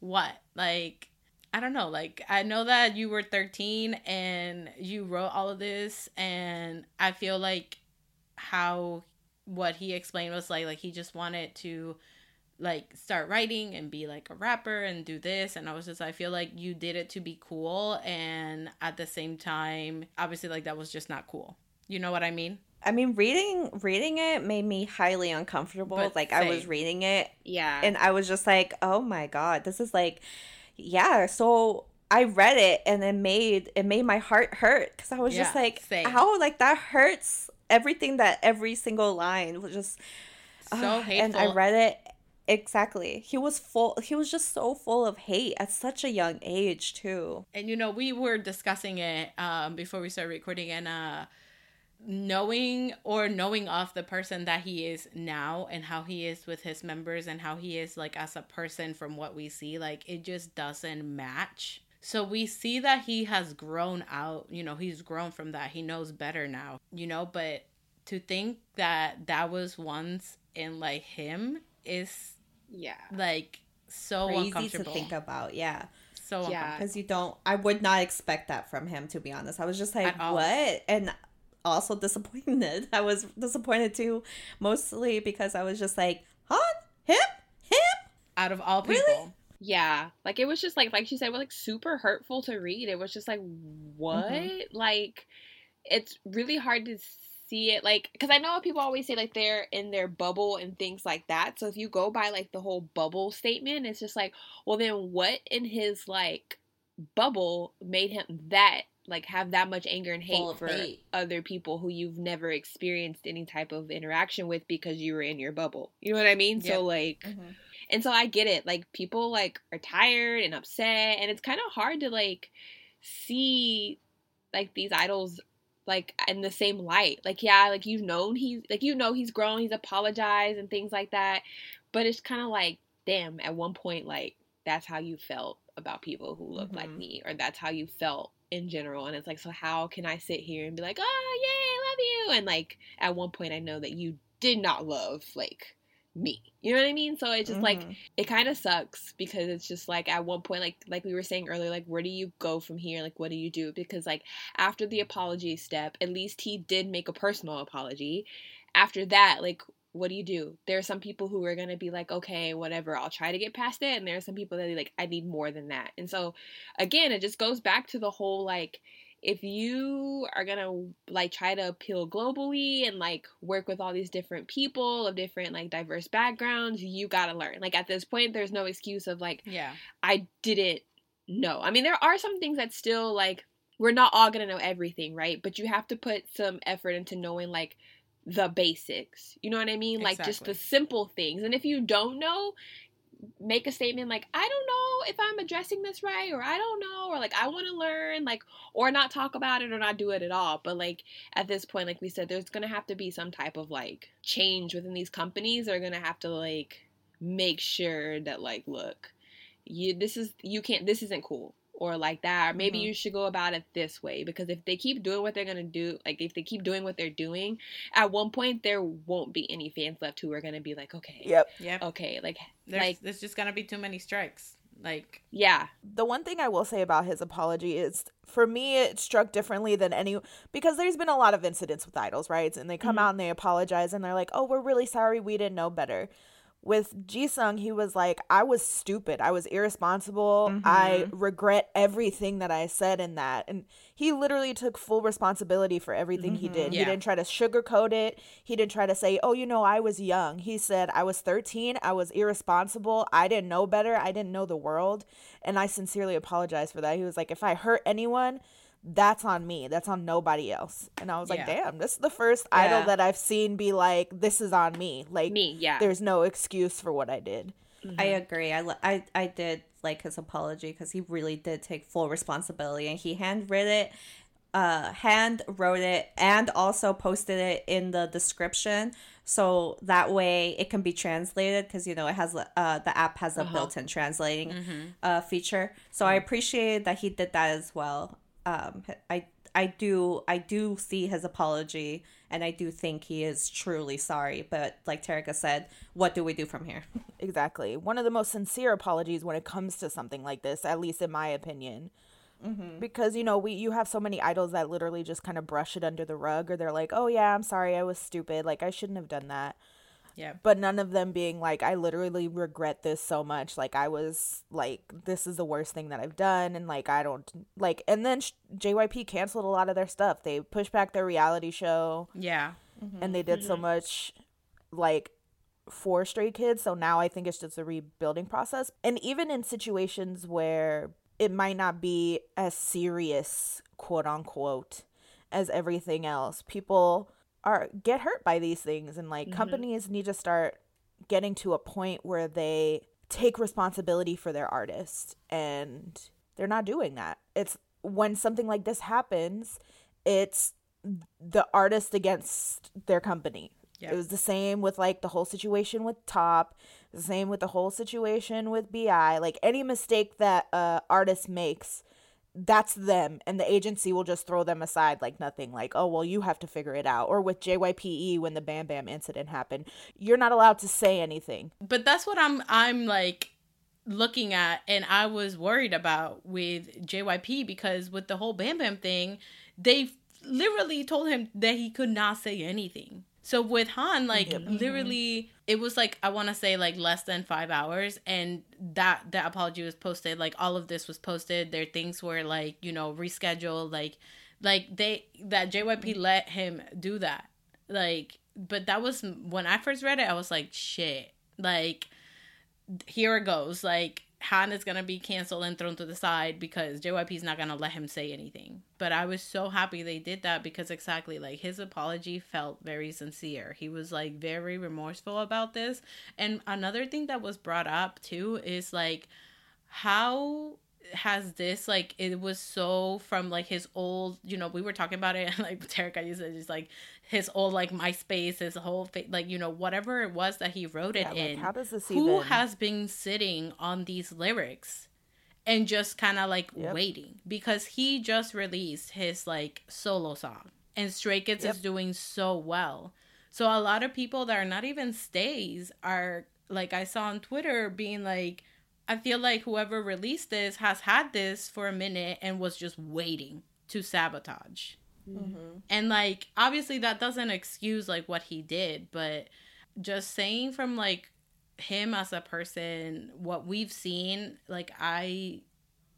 what? Like, I don't know. Like, I know that you were 13 and you wrote all of this, and I feel like how what he explained was like like he just wanted to like start writing and be like a rapper and do this and I was just I feel like you did it to be cool and at the same time obviously like that was just not cool. You know what I mean? I mean, reading reading it made me highly uncomfortable. But like I was reading it Yeah. and I was just like, "Oh my god, this is like, yeah." So I read it and it made it made my heart hurt because I was just like, same. "How like that hurts." Everything that every single line was just So Ugh, hateful. And I read it exactly. He was full. He was just so full of hate at such a young age too. and you know we were discussing it um before we started recording and uh knowing or knowing of the person that he is now and how he is with his members and how he is like as a person from what we see like it just doesn't match so we see that he has grown out you know he's grown from that he knows better now you know but to think that that was once in like him is yeah. like so Crazy to think about. Yeah. so Yeah. because you don't i would not expect that from him to be honest i was just like what and also disappointed i was disappointed too mostly because i was just like huh him him out of all people Really? Yeah, like it was just like like she said, it was like super hurtful to read. It was just like mm-hmm. what? Like it's really hard to see it like because I know people always say like they're in their bubble and things like that. So if you go by like the whole bubble statement, it's just like, well then what in his like bubble made him that like have that much anger and hate for hate. other people who you've never experienced any type of interaction with because you were in your bubble. You know what I mean? Yep. So like mm-hmm. And so I get it. Like people like are tired and upset and it's kind of hard to like see like these idols like in the same light. Like yeah, like you've known he's like you know he's grown, he's apologized and things like that. But it's kind of like damn, at one point like that's how you felt about people who look like Mhm. me or that's how you felt in general and it's like so how can I sit here and be like, "Oh, yay, I love you." And like at one point I know that you did not love like me. You know what I mean? So it's just like Mhm. it kind of sucks because it's just like at one point like like we were saying earlier like where do you go from here like what do you do because like after the apology step at least he did make a personal apology after that like what do you do there are some people who are going to be like okay whatever i'll try to get past it and there are some people that are like i need more than that and so again it just goes back to the whole like if you are gonna like try to appeal globally and like work with all these different people of different like diverse backgrounds you gotta learn. Like at this point there's no excuse of like Yeah. i didn't know. I mean there are some things that still like we're not all gonna know everything right? But you have to put some effort into knowing like the basics. You know what i mean? Like just the simple things. And if you don't know make a statement like I don't know if I'm addressing this right or I don't know or like I want to learn like or not talk about it or not do it at all. But like at this point like we said there's going to have to be some type of like change within these companies they're going to have to like make sure that like look you this is you can't this isn't cool or like that or maybe Mhm. you should go about it this way because if they keep doing what they're going to do like if they keep doing what they're doing at one point there won't be any fans left who are going to be like okay Yep. Yep. okay like There's, like there's just gonna be too many strikes. Like, yeah The one thing I will say about his apology is for me it struck differently than any because there's been a lot of incidents with idols, right? And they come Mhm. out and they apologize and they're like, "Oh, we're really sorry. We didn't know better." With Jisung, he was like, "I was stupid. I was irresponsible. I mm-hmm. regret everything that I said in that." And he literally took full responsibility for everything he did. He mm-hmm. didn't try to sugarcoat it. He didn't try to say, "Oh, you know, I was young." He said, "I was 13. I was irresponsible. I didn't know better. I didn't know the world." And I sincerely apologize for that. He was like, "If I hurt anyone, that's on me. That's on nobody else." And I was like, Yeah. "Damn, this is the first idol that I've seen be like, this is on me. Like me yeah there's no excuse for what I did." I agree. I, I, I did like his apology because he really did take full responsibility and he handwrote it, uh, hand wrote it, and also posted it in the description. So that way it can be translated because you know it has uh the app has a Uh-huh. built-in translating mm-hmm. uh feature. So I appreciate that he did that as well. Um, I I do I do see his apology and I do think he is truly sorry. But like Tarika said, what do we do from here? Exactly. One of the most sincere apologies when it comes to something like this, at least in my opinion. Because you know we you have so many idols that literally just kind of brush it under the rug, or they're like, "Oh yeah, I'm sorry, I was stupid. Like I shouldn't have done that." Yeah. But none of them being like, "I literally regret this so much. Like I was like, this is the worst thing that I've done," and like I don't like. And then sh- JYP canceled a lot of their stuff. They pushed back their reality show Yeah. Mm-hmm. and they did so much like for stray kids so now i think it's just a rebuilding process and even in situations where it might not be as serious quote unquote as everything else people are get hurt by these things and like mm-hmm. companies need to start getting to a point where they take responsibility for their artist and they're not doing that it's when something like this happens it's the artist against their company. Yep. It was the same with like the whole situation with Top, the same with the whole situation with BI. Like any mistake that a artist makes, that's them and the agency will just throw them aside like nothing like oh well you have to figure it out or with JYPE when the Bam Bam incident happened you're not allowed to say anything But that's what I'm I'm like looking at and I was worried about with JYP because with the whole Bam Bam thing, they literally told him that he could not say anything. So with Han, like Yep. literally it was like I wanna say like less than five hours and that that apology was posted, like all of this was posted. Their things were like, you know, rescheduled, like like they that JYP mm-hmm. let him do that. Like but that was when I first read it, I was like, shit. Like here it goes. Like Han is gonna be canceled and thrown to the side because JYP is not gonna let him say anything. But I was so happy they did that because exactly like his apology felt very sincere. He was like very remorseful about this. And another thing that was brought up too is like how has this like it was so from like his old you know we were talking about it like Tarek I used it just like his old like MySpace his whole fa- like you know whatever it was that he wrote it Yeah, like, in how does this who even- has been sitting on these lyrics and just kind of like Yep. waiting because he just released his like solo song and Stray Kids Yep. is doing so well. So a lot of people that are not even stays are like I saw on Twitter being like I feel like whoever released this has had this for a minute and was just waiting to sabotage. Mm-hmm. And like obviously that doesn't excuse like what he did, but just saying from like him as a person, what we've seen, like I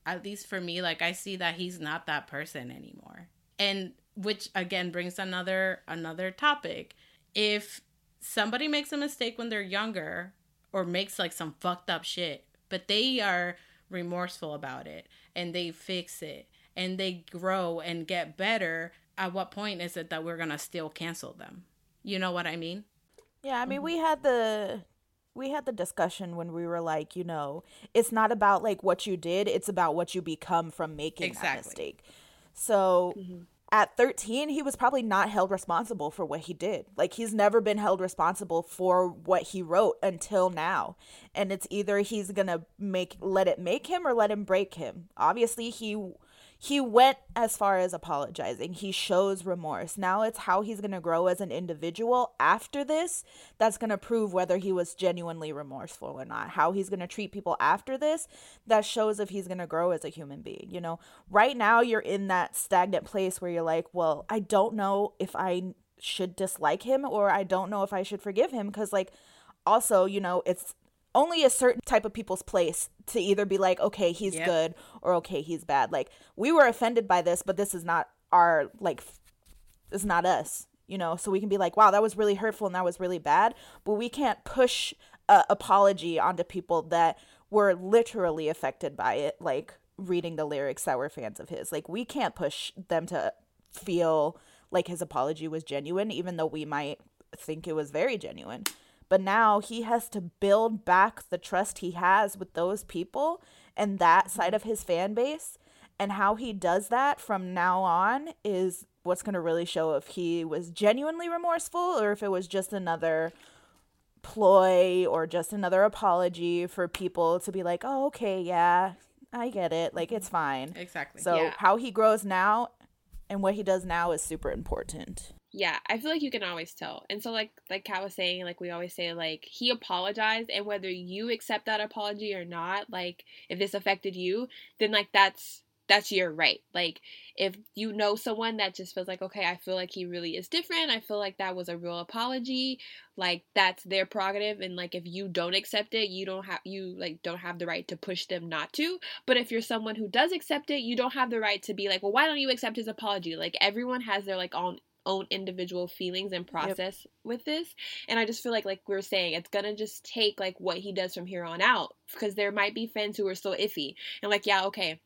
at least for me, like I see that he's not that person anymore. And which again brings another another topic. If somebody makes a mistake when they're younger or makes like some fucked up shit, but they are remorseful about it and they fix it and they grow and get better, at what point is it that we're gonna still cancel them? You know what I mean? Yeah, I mean, mm-hmm. we had the we had the discussion when we were like, you know, it's not about like what you did, it's about what you become from making that mistake. So mm-hmm. At 13, he was probably not held responsible for what he did. Like he's never been held responsible for what he wrote until now. And it's either he's to make let it make him or let him break him. Obviously, he he went as far as apologizing. He shows remorse. Now it's how he's going to grow as an individual after this that's going to prove whether he was genuinely remorseful or not. How he's going to treat people after this that shows if he's going to grow as a human being. You know, right now you're in that stagnant place where you're like, well, I don't know if I should dislike him or I don't know if I should forgive him because, like, also, you know, it's only a certain type of people's place to either be like, okay, he's Yep. good or okay, he's bad. Like, we were offended by this, but this is not our, like, it's not us, you know? So we can be like, wow, that was really hurtful and that was really bad, but we can't push a apology onto people that were literally affected by it, like reading the lyrics that were fans of his. Like, we can't push them to feel like his apology was genuine, even though we might think it was very genuine. But now he has to build back the trust he has with those people and that mm-hmm. side of his fan base. And how he does that from now on is what's going to really show if he was genuinely remorseful or if it was just another ploy or just another apology for people to be like, oh, okay, yeah, I get it. Like, it's mm-hmm. fine. Exactly. So, Yeah. how he grows now and what he does now is super important. Yeah i feel like you can always tell. And so like like kat was saying like we always say like he apologized and whether you accept that apology or not like if this affected you then like that's that's your right. Like if you know someone that just feels like okay i feel like he really is different. I feel like that was a real apology like that's their prerogative. And like if you don't accept it you don't have you like don't have the right to push them not to. But if you're someone who does accept it you don't have the right to be like well why don't you accept his apology? Like everyone has their like own own individual feelings and process with this. And i just feel like like we are saying it's gonna just take like what he does from here on out because there might be fans who are still iffy. And like yeah okay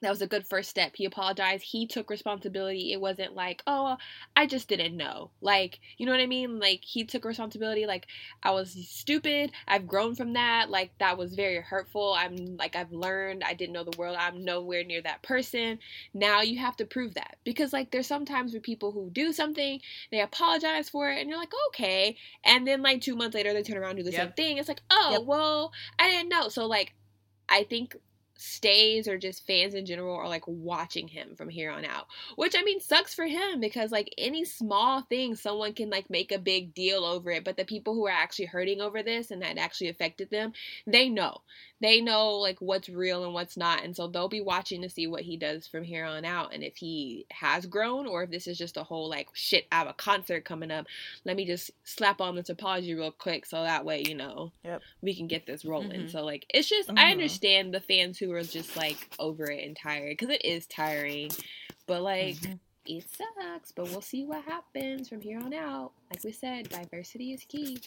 that was a good first step. He apologized. He took responsibility. It wasn't like, oh, I just didn't know. Like, you know what I mean? Like, he took responsibility. Like, I was stupid. I've grown from that. Like, that was very hurtful. I'm like, I've learned. I didn't know the world. I'm nowhere near that person. Now you have to prove that. Because, like, there's sometimes with people who do something, they apologize for it, and you're like, okay. And then, like, two months later, they turn around and do the same thing. It's like, oh, Yep. well, I didn't know. So, like, I think stays or just fans in general are like watching him from here on out which i mean sucks for him because like any small thing someone can like make a big deal over it but the people who are actually hurting over this and that actually affected them they know they know like what's real and what's not and so they'll be watching to see what he does from here on out and if he has grown or if this is just a whole like shit i have a concert coming up let me just slap on this apology real quick so that way you know Yep. we can get this rolling Mhm. so like it's just i Mhm. understand the fans who are just like over it and tired because it is tiring but like Mhm. It sucks but we'll see what happens from here on out. Like we said diversity is key.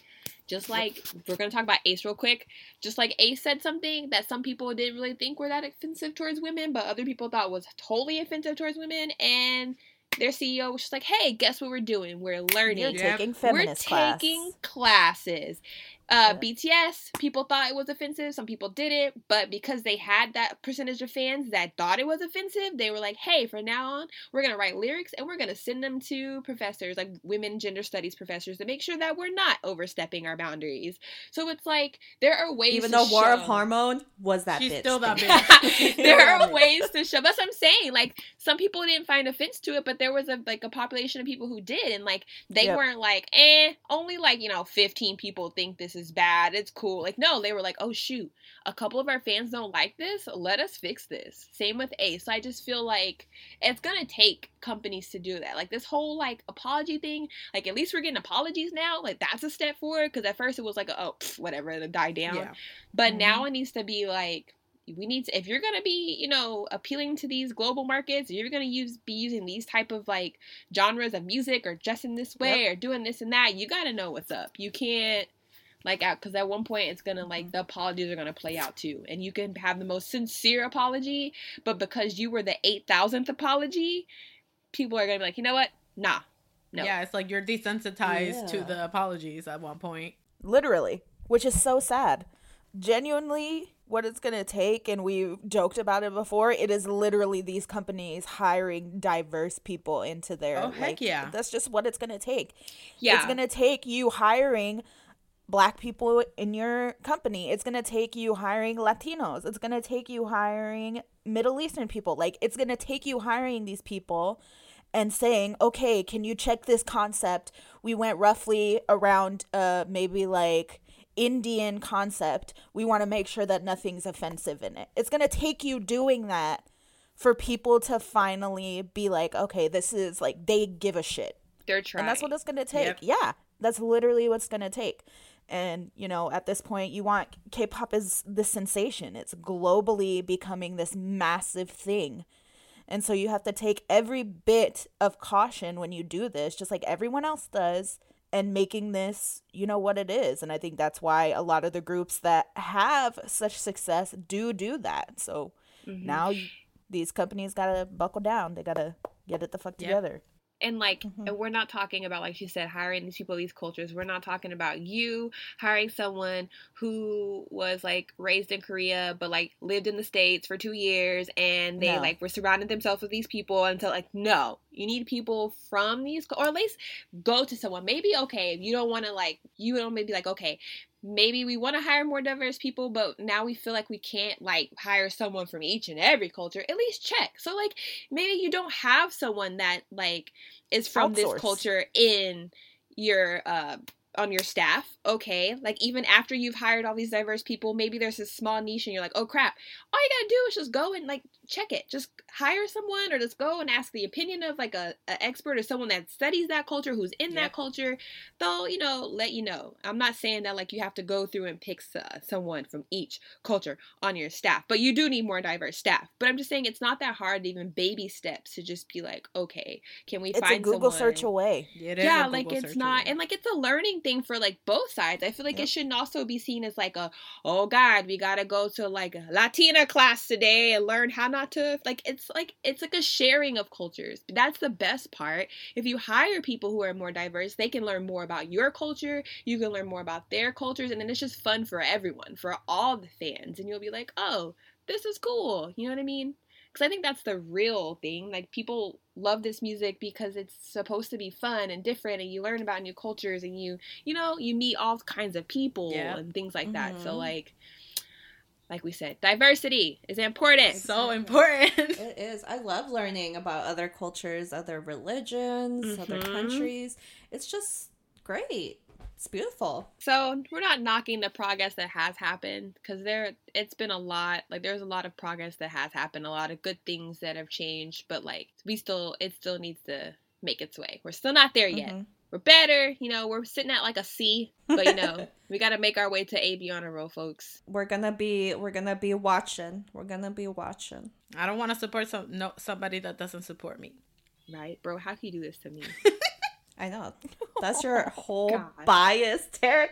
Just like we're gonna talk about ace real quick. Just like ace said something that some people didn't really think were that offensive towards women but other people thought was totally offensive towards women and their ceo was just like hey guess what we're doing? We're learning. You're taking feminist we're class. taking classes. Uh, Yeah. BTS, people thought it was offensive, some people didn't, but because they had that percentage of fans that thought it was offensive, they were like, hey, from now on, we're going to write lyrics and we're going to send them to professors, like women gender studies professors, to make sure that we're not overstepping our boundaries. So it's like, there are ways Even to though War of Hormone was that She's bitch. still that thing. bitch. there are ways to show. That's what I'm saying. Like some people didn't find offense to it, but there was a like a population of people who did, and like they Yep. weren't like, eh. Only like you know, 15 people think this is bad. It's cool. Like no, they were like, oh shoot, a couple of our fans don't like this. Let us fix this. Same with Ace. I just feel like it's gonna take companies to do that. Like this whole like apology thing. Like at least we're getting apologies now. Like that's a step forward. Because at first it was like, oh pff, whatever, it'll die down. Yeah. But Mhm. now it needs to be like we need to if you're gonna be you know appealing to these global markets you're gonna use be using these type of like genres of music or dressing this way or doing this and that you gotta know what's up you can't like out because at one point it's gonna like mm-hmm. the apologies are gonna play out too and you can have the most sincere apology but because you were the 8000th apology people are gonna be like you know what nah no Yeah, it's like you're desensitized to the apologies at one point. Literally. which is so sad. Genuinely, what it's going to take, and we joked about it before, it is literally these companies hiring diverse people into their. Oh, heck like, yeah. That's just what it's going to take. Yeah. It's going to take you hiring black people in your company. It's going to take you hiring Latinos. It's going to take you hiring Middle Eastern people. Like, it's going to take you hiring these people and saying, okay, can you check this concept? We went roughly around uh, maybe like Indian concept. We want to make sure that nothing's offensive in it. It's going to take you doing that for people to finally be like, okay, this is like, they give a shit. They're trying. And that's what it's going to take. Yep. Yeah. That's literally what's going to take. And, you know, at this point, you want K pop is the sensation. It's globally becoming this massive thing. And so you have to take every bit of caution when you do this, just like everyone else does, and making this, you know, what it is. And I think that's why a lot of the groups that have such success do do that. So Mhm. now you- these companies got to buckle down. They got to get it the fuck Yep. together. And like Mhm. and we're not talking about like you said hiring these people of these cultures we're not talking about you hiring someone who was like raised in korea but like lived in the states for two years and they No. like were surrounding themselves with these people and until like no you need people from these or at least go to someone maybe okay if you don't want to like you don't maybe like okay maybe we want to hire more diverse people but now we feel like we can't like hire someone from each and every culture at least check. So like maybe you don't have someone that like is from this culture in your uh on your staff okay? Like even after you've hired all these diverse people maybe there's a small niche and you're like oh crap. All you gotta do is just go and like check it just hire someone or just go and ask the opinion of like a, a expert or someone that studies that culture who's in Yeah. that culture they'll you know let you know i'm not saying that like you have to go through and pick uh, someone from each culture on your staff but you do need more diverse staff but i'm just saying it's not that hard even baby steps to just be like okay can we It's find a Google someone? search away. It is yeah like it's not away. and like it's a learning thing for like both sides i feel like Yep. it shouldn't also be seen as like a oh god we gotta go to like a latina class today and learn how not to like it's like it's like a sharing of cultures that's the best part if you hire people who are more diverse they can learn more about your culture you can learn more about their cultures and then it's just fun for everyone for all the fans and you'll be like oh this is cool you know what i mean because I think that's the real thing. Like people love this music because it's supposed to be fun and different, and you learn about new cultures, and you you know you meet all kinds of people Yeah. and things like that. So Mhm. like, like we said, diversity is important. so important. It is. I love learning about other cultures, other religions, other Mhm. countries. It's just great. It's beautiful. So we're not knocking the progress that has happened because there it's been a lot. Like there's a lot of progress that has happened, a lot of good things that have changed, but like we still it still needs to make its way. We're still not there yet. Mhm. We're better. You know, we're sitting at like a C, but you know, we got to make our way to A B on a roll, folks. We're gonna be we're gonna be watching. We're gonna be watching. I don't want to support some no somebody that doesn't support me. Right, bro? How can you do this to me? I know. That's your whole God. bias, Terica.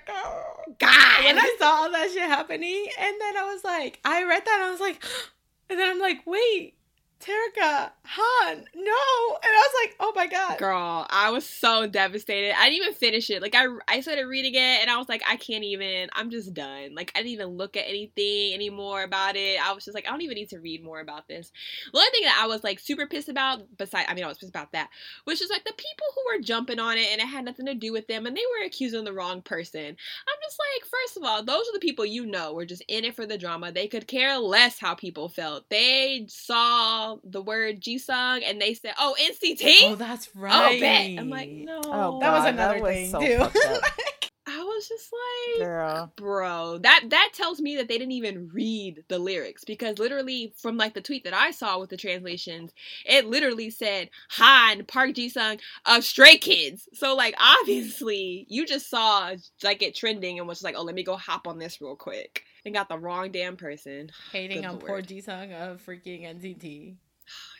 God, when I saw all that shit happening, and then I was like, I read that, and I was like, and then I'm like, wait, Terica, Han, no, and I was like, oh my god, Girl, I was so devastated. I didn't even finish it. Like I, I started reading it, and I was like, I can't even. I'm just done. Like I didn't even look at anything anymore about it. I was just like, I don't even need to read more about this. The only thing that I was like super pissed about, besides, I mean, I was pissed about that, was just like the people who were jumping on it, and it had nothing to do with them, and they were accusing the wrong person. I'm just like, first of all, those are the people you know were just in it for the drama. They could care less how people felt. They saw the word Jisung and they said, "Oh, NCT." oh that's right. Oh, bet. I'm like, no. Oh, that was another that was thing so too. fucked. I was just like, Girl. bro, that that tells me that they didn't even read the lyrics because literally from like the tweet that I saw with the translations, it literally said Han Park Ji Sung of Stray Kids. So like obviously you just saw like it trending and was just like, oh, let me go hop on this real quick and got the wrong damn person. Hating Good on poor lord. Jisung of freaking NCT.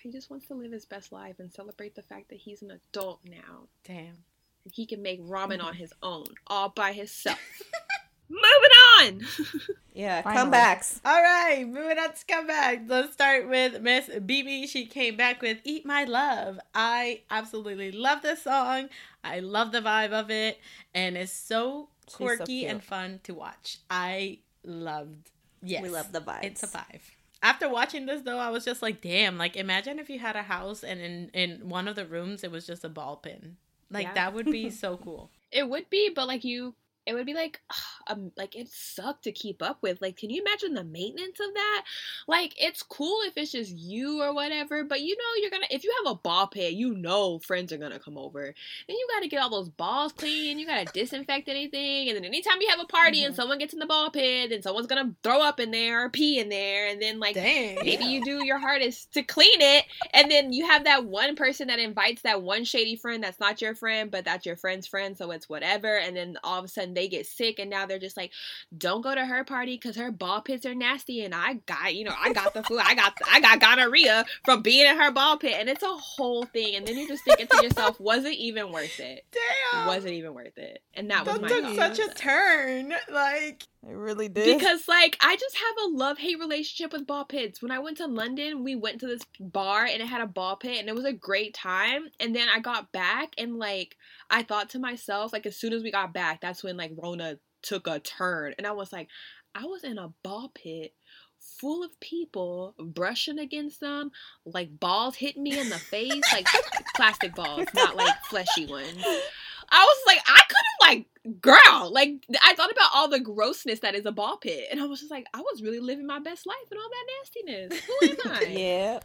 He just wants to live his best life and celebrate the fact that he's an adult now. Damn. and he can make ramen on his own, all by himself. Moving on. Yeah, Finally. comebacks. All right, moving on to come back. Let's start with Miss BB. She came back with "Eat My Love." I absolutely love this song. I love the vibe of it, and it's so so quirky, and fun to watch. I loved. Yes, We love the vibes. It's a five. After watching this though, I was just like, damn. Like, imagine if you had a house and in in one of the rooms it was just a ball pin. Like Yeah. that would be so cool. It would be, but like you, it would be like, um, like it sucked to keep up with. Like, can you imagine the maintenance of that? Like, it's cool if it's just you or whatever, but you know you're gonna if you have a ball pit, you know friends are gonna come over, and you got to get all those balls clean. You got to disinfect anything, and then anytime you have a party and someone gets in the ball pit, and someone's gonna throw up in there or pee in there, and then like Dang. maybe you do your hardest to clean it and then you have that one person that invites that one shady friend that's not your friend but that's your friend's friend so it's whatever and then all of a sudden they get sick and now they're just like don't go to her party because her ball pits are nasty and i got you know i got the flu i got i got gonorrhea from being in her ball pit and it's a whole thing and then you're just thinking to yourself was it even worth it Damn. was it even worth it and that was my took such a turn. Like It really did. Because like I just have a love hate relationship with ball pits. When I went to London, we went to this bar and it had a ball pit and it was a great time. And then I got back and like I thought to myself, like as soon as we got back, that's when like Rona took a turn. And I was like, I was in a ball pit full of people brushing against them, like balls hitting me in the face, like plastic balls, not like fleshy ones. I was like, I could like, girl, like I thought about all the grossness that is a ball pit, and I was just like, I was really living my best life and all that nastiness. Who am I? Yeah.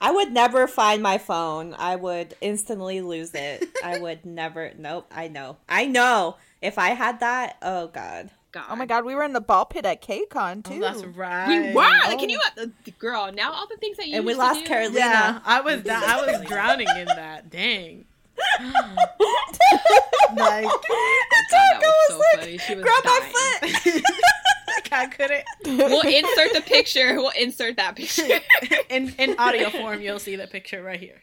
I would never find my phone. I would instantly lose it. I would never. Nope. I know. I know. If I had that, oh god. God. oh my god, we were in the ball pit at KCON oh, too. that's right. We were. Like, can you, uh, girl? Now all the things that you And we used to lost do- Carolina. Yeah, I was I was drowning in that. Dang. Like God, that was so like, funny. She was Grab dying. my foot. I couldn't. We'll insert the picture. We'll insert that picture. in in audio form, you'll see the picture right here.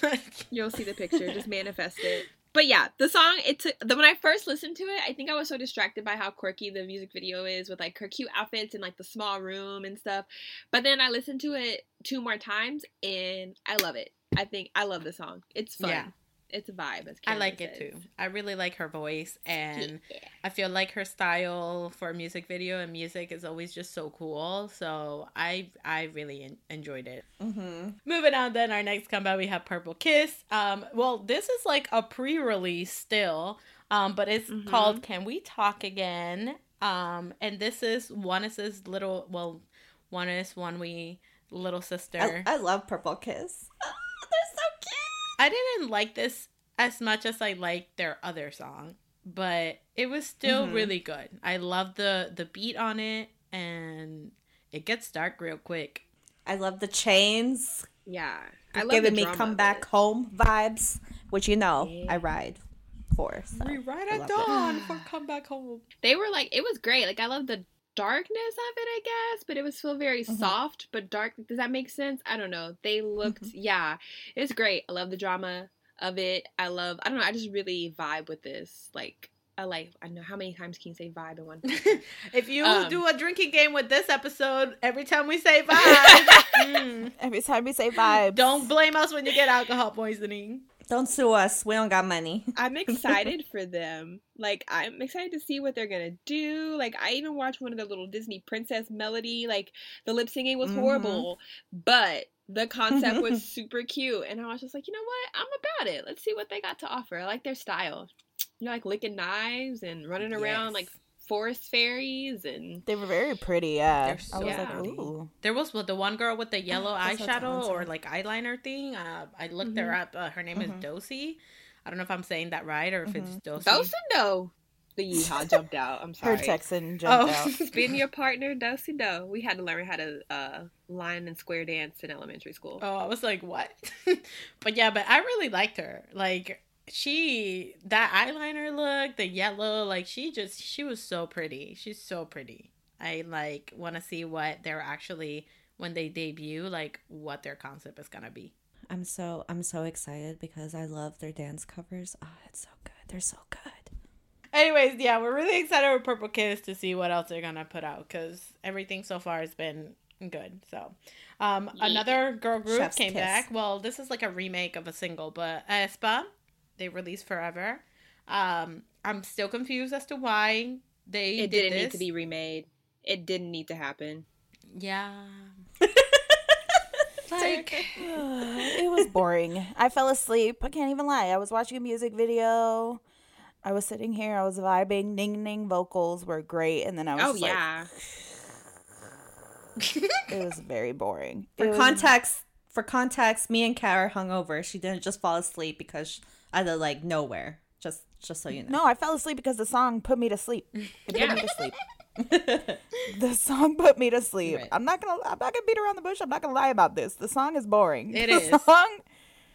You'll see the picture. Just manifest it. But yeah, the song it took the, when I first listened to it, I think I was so distracted by how quirky the music video is with like her cute outfits and like the small room and stuff. But then I listened to it two more times and I love it. I think I love the song. It's fun. Yeah. It's a vibe. As I Cameron like it too. I really like her voice, and Yeah. I feel like her style for a music video and music is always just so cool. So I I really enjoyed it. Mm-hmm. Moving on, then our next comeback we have Purple Kiss. Um, well, this is like a pre-release still, um, but it's Mhm. called "Can We Talk Again?" Um, and this is Juanis's little well, Juanis one we little sister. I, I love Purple Kiss. Oh, they're so cute. I didn't like this as much as I liked their other song, but it was still Mhm. really good. I love the the beat on it, and it gets dark real quick. I love the chains. Yeah. I love giving the me come back home vibes, which you know Yeah. I ride for. So. We ride at love it. dawn for come back home. They were like it was great. Like I love the darkness of it, I guess, but it was still very Mhm. soft but dark. Does that make sense? I don't know. They looked yeah. It's great. I love the drama of it. I love I don't know, I just really vibe with this. Like I like I know how many times can you say vibe in one if you Um, do a drinking game with this episode, every time we say vibe, mm, Every time we say vibe, don't blame us when you get alcohol poisoning. Don't sue us. We don't got money. I'm excited for them. Like I'm excited to see what they're gonna do. Like I even watched one of the little Disney princess melody. Like the lip singing was Mhm. horrible, but the concept was super cute, and I was just like, you know what? I'm about it. Let's see what they got to offer. I like their style. You know, like licking knives and running around Yes. like forest fairies and They were very pretty, yeah. They're I was so like, ooh. There was the one girl with the yellow That's so eyeshadow or like eyeliner thing. Uh, I looked her up. Uh, her name is Mhm. Dosi. I don't know if I'm saying that right or if it's Dosi. Dosindo. The yeehaw jumped out. I'm sorry. Her Texan jumped Oh. out. Spin your partner, Dosindo. We had to learn how to uh, line and square dance in elementary school. Oh, I was like, what? but yeah, but I really liked her. Like she that eyeliner look, the yellow, like she just she was so pretty. She's so pretty. I like want to see what they're actually when they debut, like what their concept is gonna be. I'm so I'm so excited because I love their dance covers. Oh, it's so good. They're so good. Anyways, yeah, we're really excited with Purple Kiss to see what else they're gonna put out because everything so far has been good. So, um, Yeah. another girl group Chef's came kiss. back. Well, this is like a remake of a single, but Aespa, they released Forever. Um, I'm still confused as to why they It did didn't need to be remade. It didn't need to happen. Yeah. Like, it was boring. I fell asleep. I can't even lie. I was watching a music video. I was sitting here. I was vibing. Ning Ning vocals were great, and then I was oh just like, yeah. it was very boring. For It was- context, for context, me and Kara hung over. She didn't just fall asleep because out of like nowhere. Just just so you know. No, I fell asleep because the song put me to sleep. It put me to sleep. The song put me to sleep. Right. I'm not gonna. I'm not gonna beat around the bush. I'm not gonna lie about this. The song is boring. It the is. Song,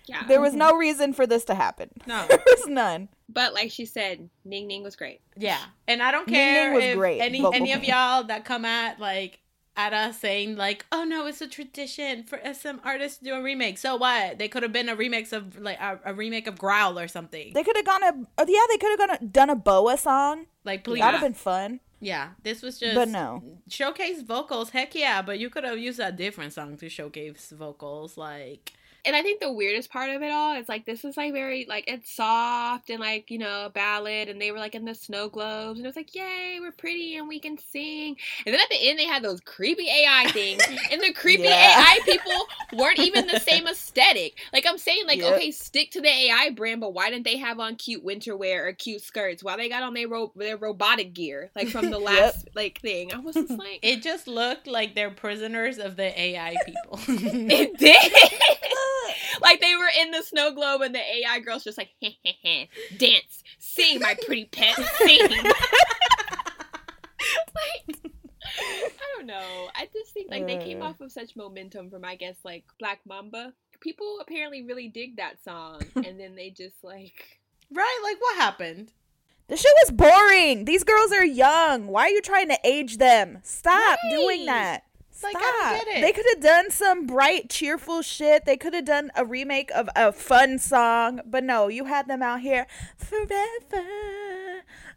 Yeah. there was no reason for this to happen. No. there was none. But like she said, Ning Ning was great. Yeah, and I don't care Ning was if great, any vocal any of y'all that come at like at us saying like, "Oh no, it's a tradition for SM artists to do a remake." So what? They could have been a remix of like a, a remake of Growl or something. They could have gone a. oh, Yeah, they could have gone a, done a BoA song. like, please. That'd have been fun. yeah, this was just But no. showcase vocals. Heck yeah, but you could have used a different song to showcase vocals. Like, And I think the weirdest part of it all is like this is like very like it's soft and like you know a ballad and they were like in the snow globes and it was like yay we're pretty and we can sing and then at the end they had those creepy AI things and the creepy Yeah. AI people weren't even the same aesthetic like I'm saying like Yep. okay stick to the AI brand but why didn't they have on cute winter wear or cute skirts why they got on their ro- their robotic gear like from the last like thing I was just like it just looked like they're prisoners of the AI people. It did. like they were in the snow globe and the AI girl's just like, heh, heh, heh, dance, sing, my pretty pet, sing. like, I don't know. I just think like they came Uh. off of such momentum from I guess like Black Mamba. People apparently really dig that song, and then they just like. right? Like, what happened? The shit was boring. These girls are young. Why are you trying to age them? Stop doing that. Like, Stop. I don't get it. They could have done some bright, cheerful shit. They could have done a remake of a fun song, but no, you had them out here forever,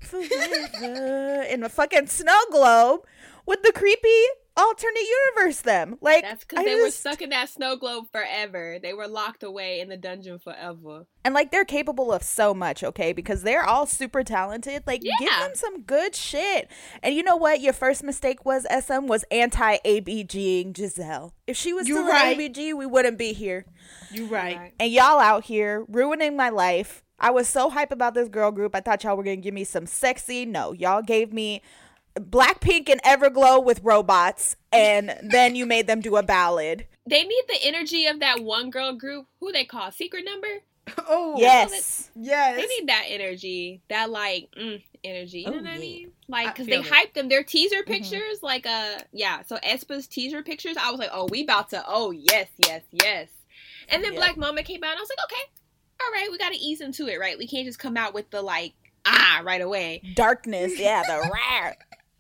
forever in a fucking snow globe with the creepy alternate universe. Them like That's because I they were stuck in that snow globe forever. They were locked away in the dungeon forever. and like they're capable of so much okay because they're all super talented like give them some good shit and you know what your first mistake was sm was anti-abging giselle if she was You're still right. abg we wouldn't be here You right. and y'all out here ruining my life i was so hype about this girl group i thought y'all were gonna give me some sexy no y'all gave me blackpink and everglow with robots and then you made them do a ballad They need the energy of that one girl group. Who they call Secret Number? Oh yes yes. They need that energy, that like mm, energy. You know Oh, what I mean? Like, because they feel it. Mm-hmm. hyped them. Their teaser pictures, like uh, yeah. So Aespa's teaser pictures, I was like, oh, we about to, oh yes, yes, yes. And then Yeah. Black Mamba came out, and I was like, okay, all right, we got to ease into it, right? We can't just come out with the like ah right away. darkness yeah the rare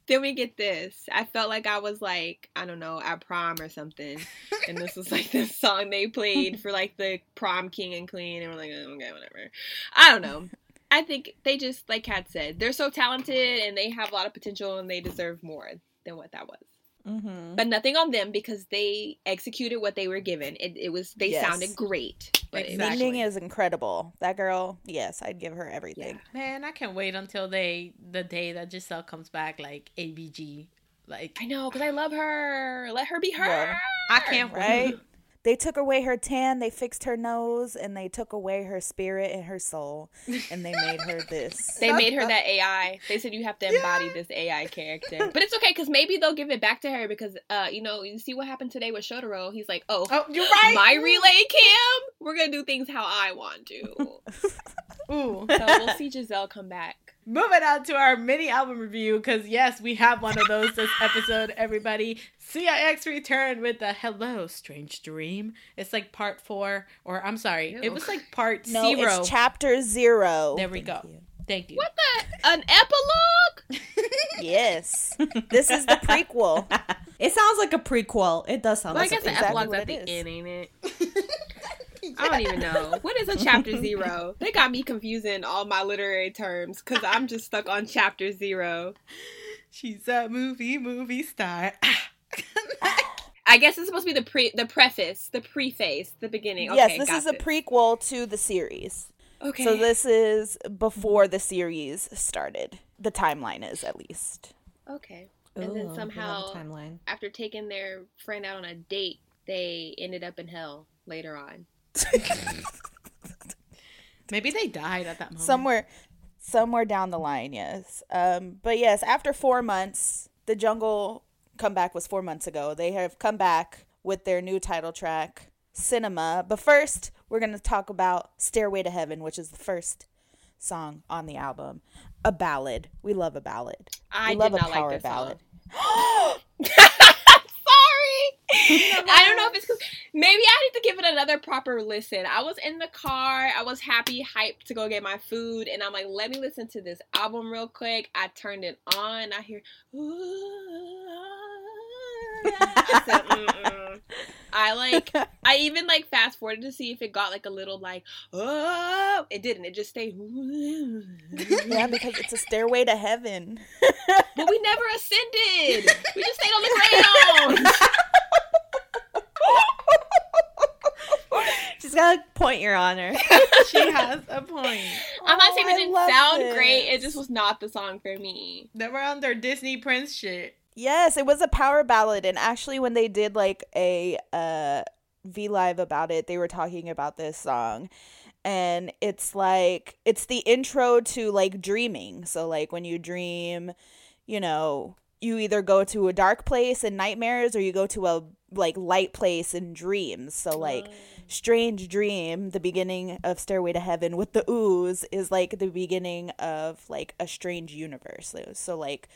Then we get this. I felt like I was like, I don't know, at prom or something. And this was like the song they played for like the prom king and queen. And we're like, oh, okay, whatever. I don't know. I think they just, like Kat said, they're so talented and they have a lot of potential and they deserve more than what that was. Mm-hmm. But nothing on them because they executed what they were given. It, it was, they Yes. sounded great. But it was Exactly. Ning Ning is incredible. That girl, yes, I'd give her everything. Man, I can't wait until they the day that Giselle comes back like ABG. Like I know, because I love her. Let her be her. Yeah. I can't Right? wait. They took away her tan, they fixed her nose, and they took away her spirit and her soul, and they made her this. They made her that AI. They said you have to embody this AI character. But it's okay because maybe they'll give it back to her because, uh, you know, you see what happened today with Shotaro. He's like, oh, Oh, you're right. my relay cam, we're gonna do things how I want to. Ooh. so we'll see Giselle come back. Moving on to our mini album review, because yes, we have one of those this episode, everybody. CIX returned with the Hello Strange Dream. It's like part four, or I'm sorry, Ew. it was like part No, zero. it's chapter zero. there we Thank go. you. Thank you. What the? An epilogue? Yes, this is the prequel. It sounds like a prequel. It does sound Well, I like guess a the exactly epilogue's at the is. end, ain't it? I don't even know. What is a chapter zero? They got me confusing all my literary terms because I'm just stuck on chapter zero. She's a movie movie star. I guess it's supposed to be the pre, the preface, the preface, the beginning. Okay, yes, this got is a prequel to the series. Okay. So this is before the series started. The timeline is at least. okay. Ooh, And we then love a somehow, timeline. after taking their friend out on a date, they ended up in hell later on. Maybe they died at that moment. somewhere somewhere down the line yes. Um but yes after four months the jungle comeback was four months ago. They have come back with their new title track cinema. But first we're going to talk about stairway to heaven which is the first song on the album. A ballad. We love a ballad. I we love a power like ballad. I don't know if it's 'cause- maybe I need to give it another proper listen. I was in the car, I was happy, hyped to go get my food, and I'm like, let me listen to this album real quick. I turned it on, I hear, ah. I said, Mm-mm. I like, I even like fast forwarded to see if it got like a little like, oh, it didn't. It just stayed. yeah because it's a stairway to heaven But we never ascended. We just stayed on the ground. She's got a point, Your Honor. she has a point. I'm not Oh, saying I it didn't love sound great. It just was not the song for me. They were on their Disney Prince shit. Yes, it was a power ballad, and actually, when they did like a uh, V Live about it, they were talking about this song, and it's like it's the intro to like dreaming. So like when you dream, you know, you either go to a dark place in nightmares, or you go to a like light place and dreams. So like oh. strange dream the beginning of stairway to heaven with the ooze is like the beginning of like a strange universe so, so like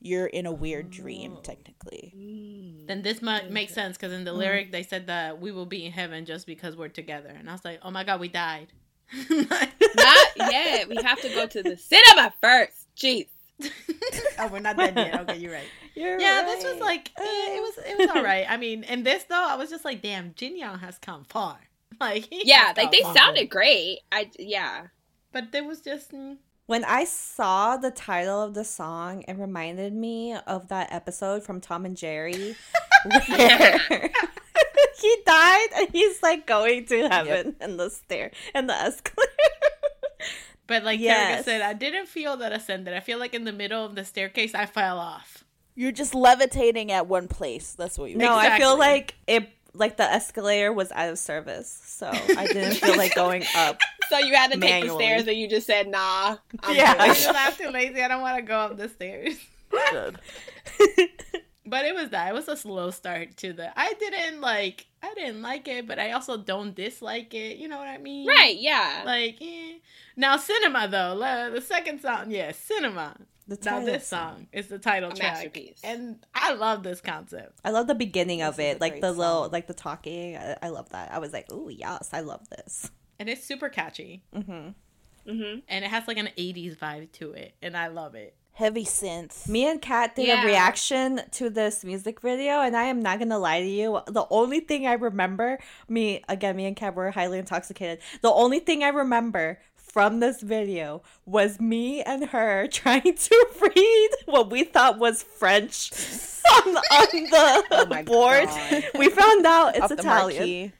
you're in a weird dream oh. technically mm. Then this might make sense because in the mm-hmm. lyric they said that we will be in heaven just because we're together, and I was like, oh my god, we died. Not yet. We have to go to the cinema first. Jeez. oh, we're not dead yet. Okay, you're right. You're Yeah, this was like eh, it was it was all right. I mean, in this though, I was just like, damn, Jin Young has come far. Like Yeah, like they far. sounded great. I yeah. but there was just mm, When I saw the title of the song, it reminded me of that episode from Tom and Jerry where he died and he's like going to heaven in the stair and the escalator. But like Yes. Terika said, I didn't feel that ascended. I feel like in the middle of the staircase, I fell off. you're just levitating at one place that's what you no, I feel like it like the escalator was out of service, so I didn't feel like going up. So you had to take the stairs and you just said nah. I'm Yeah. I good. just laughed too lazy. I don't want to go up the stairs. good But it was that. It was a slow start to the. I didn't like. I didn't like it, but I also don't dislike it. You know what I mean? Right, yeah. Like, eh. now cinema though. The second song, yes, cinema. The Now title this song is the title A track, masterpiece. and I love this concept. I love the beginning of This is it, like the little, song. like the talking. I, I love that. I was like, oh, yes, I love this." And it's super catchy, Mm-hmm. Mm-hmm. and it has like an '80s vibe to it, and I love it. Heavy synth Me and Kat did Yeah. a reaction to this music video, and I am not gonna lie to you. The only thing I remember, me again, me and Kat were highly intoxicated. The only thing I remember from this video was me and her trying to read what we thought was French on, on the Oh board. God. We found out it's off the Italian.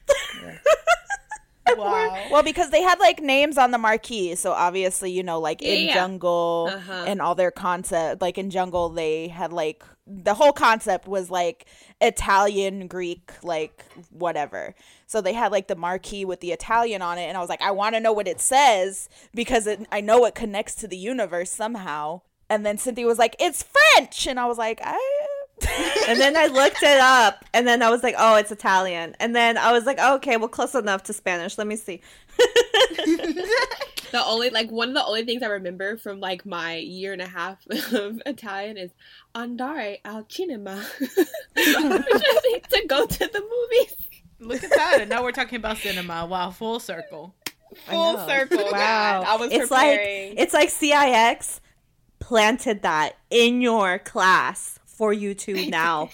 Wow. Well, because they had like names on the marquee, so obviously, you know, like in Yeah. Jungle Uh-huh. and all their concept, like in Jungle, they had like the whole concept was like Italian, Greek, like whatever. So they had like the marquee with the Italian on it, and I was like, I want to know what it says because it, I know it connects to the universe somehow. And then Cynthia was like, "It's French," and I was like, "I." and then I looked it up, and then I was like, "Oh, it's Italian." And then I was like, oh, "Okay, well, close enough to Spanish. Let me see." The only like one of the only things I remember from like my year and a half of Italian is andare al cinema. to go to the movies. Look at that, and now we're talking about cinema. Wow, full circle. Full circle. Wow. I was it's preparing. like it's like CIX planted that in your class for you to now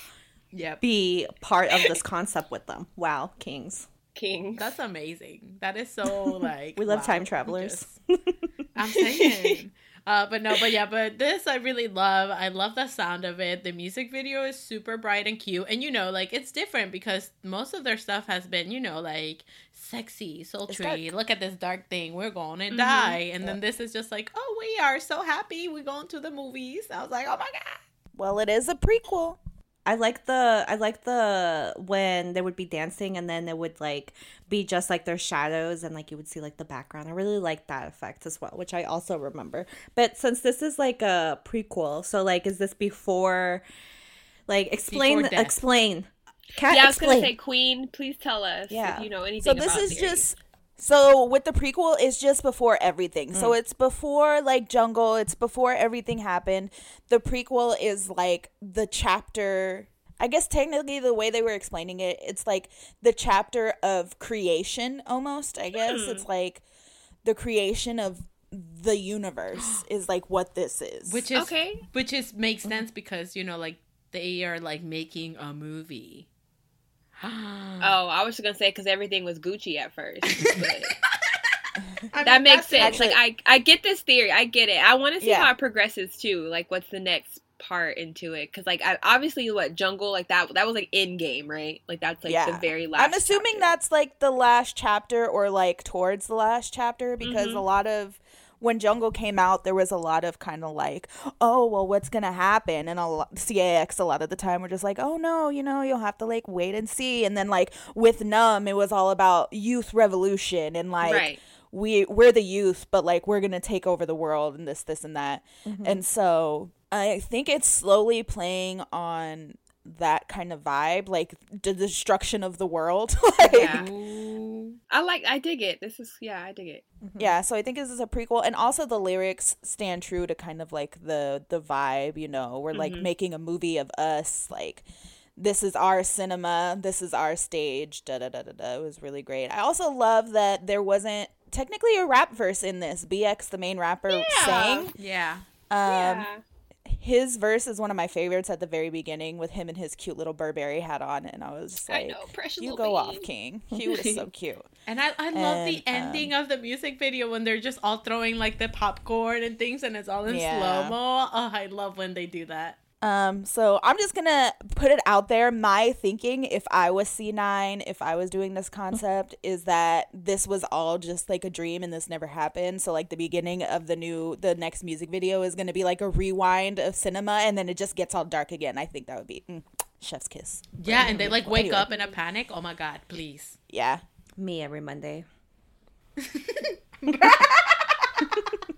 Yep. be part of this concept with them. Wow, kings. King. That's amazing. That is so like We love wow, time travelers. just- I'm saying. Uh, but no, but yeah, but this I really love. I love the sound of it. The music video is super bright and cute, and you know, like it's different because most of their stuff has been, you know, like sexy, sultry. Look at this dark thing. We're going to Mhm. die, and then this is just like, oh, we are so happy. We're going to the movies. I was like, oh my god. Well, it is a prequel. I like the I like the when they would be dancing and then it would like be just like their shadows and like you would see like the background. I really like that effect as well, which I also remember. But since this is like a prequel, so like is this before like explain Before explain. Cat yeah, I was explain. gonna say, Queen, please tell us Yeah. if you know anything. So this about is series. just so with the prequel it's just before everything. So mm. it's before like Jungle, it's before everything happened. The prequel is like the chapter I guess technically the way they were explaining it, it's like the chapter of creation almost, I guess. Hmm. It's like the creation of the universe is like what this is. Which is Okay. which is makes mm-hmm. sense because you know, like they are like making a movie. Oh, I was gonna say because everything was Gucci at first. but- that mean, makes that's- sense. like I, I get this theory. I get it. I want to see Yeah. how it progresses too. Like, what's the next part into it? Because like, I, obviously, what Jungle like that that was like in game, right? Like that's like the very last. I'm assuming chapter. that's like the last chapter or like towards the last chapter because Mhm. a lot of when Jungle came out, there was a lot of kind of like, oh, well, what's gonna happen? And a lot, CIX a lot of the time were just like, oh no, you know, you'll have to like wait and see. And then like with Numb, it was all about youth revolution and like right. we we're the youth, but like we're gonna take over the world and this, this, and that. Mm-hmm. And so I think it's slowly playing on that kind of vibe, like the destruction of the world. like, Yeah. Ooh. I like. I dig it. This is yeah. I dig it. yeah, so I think this is a prequel, and also the lyrics stand true to kind of like the the vibe. You know, we're like Mhm. making a movie of us, like. This is our cinema. This is our stage. Da da da da da. It was really great. I also love that there wasn't technically a rap verse in this. BX, the main rapper, Yeah. sang. Yeah. Um, yeah. His verse is one of my favorites at the very beginning with him and his cute little Burberry hat on, and I was just I like, know. Precious "You go off. King." He was so cute. And I, I love the And, um, ending of the music video when they're just all throwing like the popcorn and things and it's all in Yeah. slow mo. Oh, I love when they do that. Um, so I'm just gonna put it out there. My thinking, if I was C9, if I was doing this concept, is that this was all just like a dream and this never happened. So like the beginning of the new, the next music video is gonna be like a rewind of cinema, and then it just gets all dark again. I think that would be mm, chef's kiss. Yeah, and they like wake Anyway. up in a panic. Oh my god, please. Yeah. Me every Monday.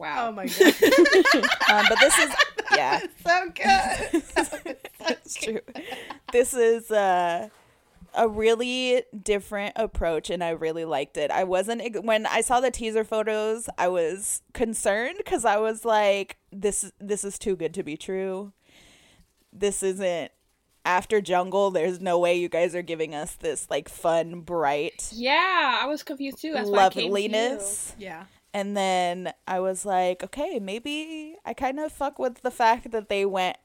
Wow. Oh my god. Um, but this is yeah. so good. That's true. This is uh, a really different approach, and I really liked it. I wasn't when I saw the teaser photos. I was concerned because I was like, "This this is too good to be true. This isn't." After Jungle, there's no way you guys are giving us this like fun, bright yeah, I was confused too. That's came to loveliness. Yeah. And then I was like, okay, maybe I kind of fuck with the fact that they went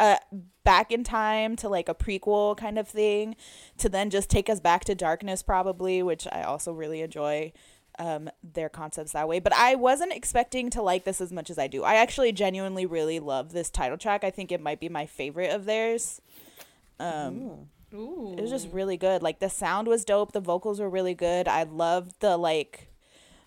uh back in time to like a prequel kind of thing to then just take us back to darkness probably, which I also really enjoy um their concepts that way. But I wasn't expecting to like this as much as I do. I actually genuinely really love this title track. I think it might be my favorite of theirs. Um Ooh. it was just really good. Like the sound was dope. The vocals were really good. I loved the like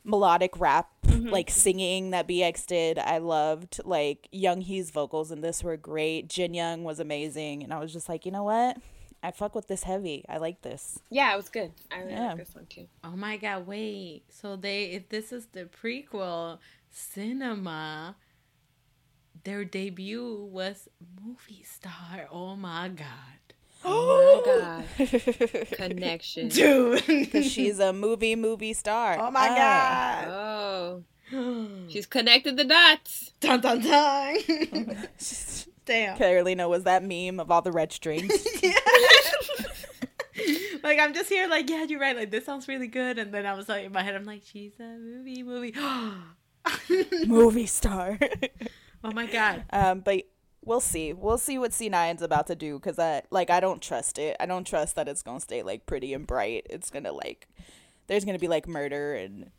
melodic rap, mm-hmm. like singing that BX did. I loved like Young Hee's vocals in this were great. Jin Young was amazing, and I was just like, you know what? I fuck with this heavy. I like this. Yeah, it was good. I really Yeah. like this one too. Oh my god, wait. So they if this is the prequel cinema their debut was movie star. Oh my god. Oh my god. Connection. Dude. Because she's a movie movie star. oh my Ah. god. Oh, she's connected the dots. dun dun dun. Damn. Carolina was that meme of all the red strings. like I'm just here, like yeah, you're right. Like this sounds really good, and then I was like in my head, I'm like, she's a movie, movie. movie star. oh my god. Um, but we'll see. We'll see what C9's about to do because I like I don't trust it. I don't trust that it's gonna stay like pretty and bright. It's gonna like there's gonna be like murder and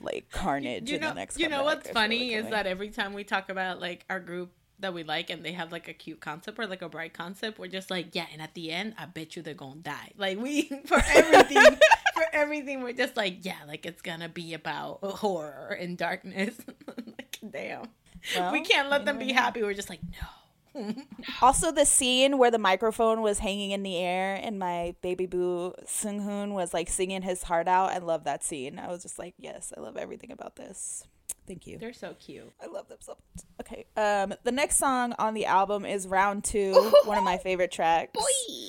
like carnage you in know, the next. you know what's funny is that every time we talk about like our group that we like and they have like a cute concept or like a bright concept, we're just like, yeah, and at the end, I bet you they're gonna die. Like we for everything, for everything, we're just like, yeah, like it's gonna be about horror and darkness. damn, Well, we can't let them be happy. We're just like, no. Also, the scene where the microphone was hanging in the air and my baby boo Sung Hoon was like singing his heart out. I love that scene. I was just like, yes, I love everything about this. Thank you. They're so cute. I love them so much. Okay. Um, the next song on the album is Round Two, one of my favorite tracks.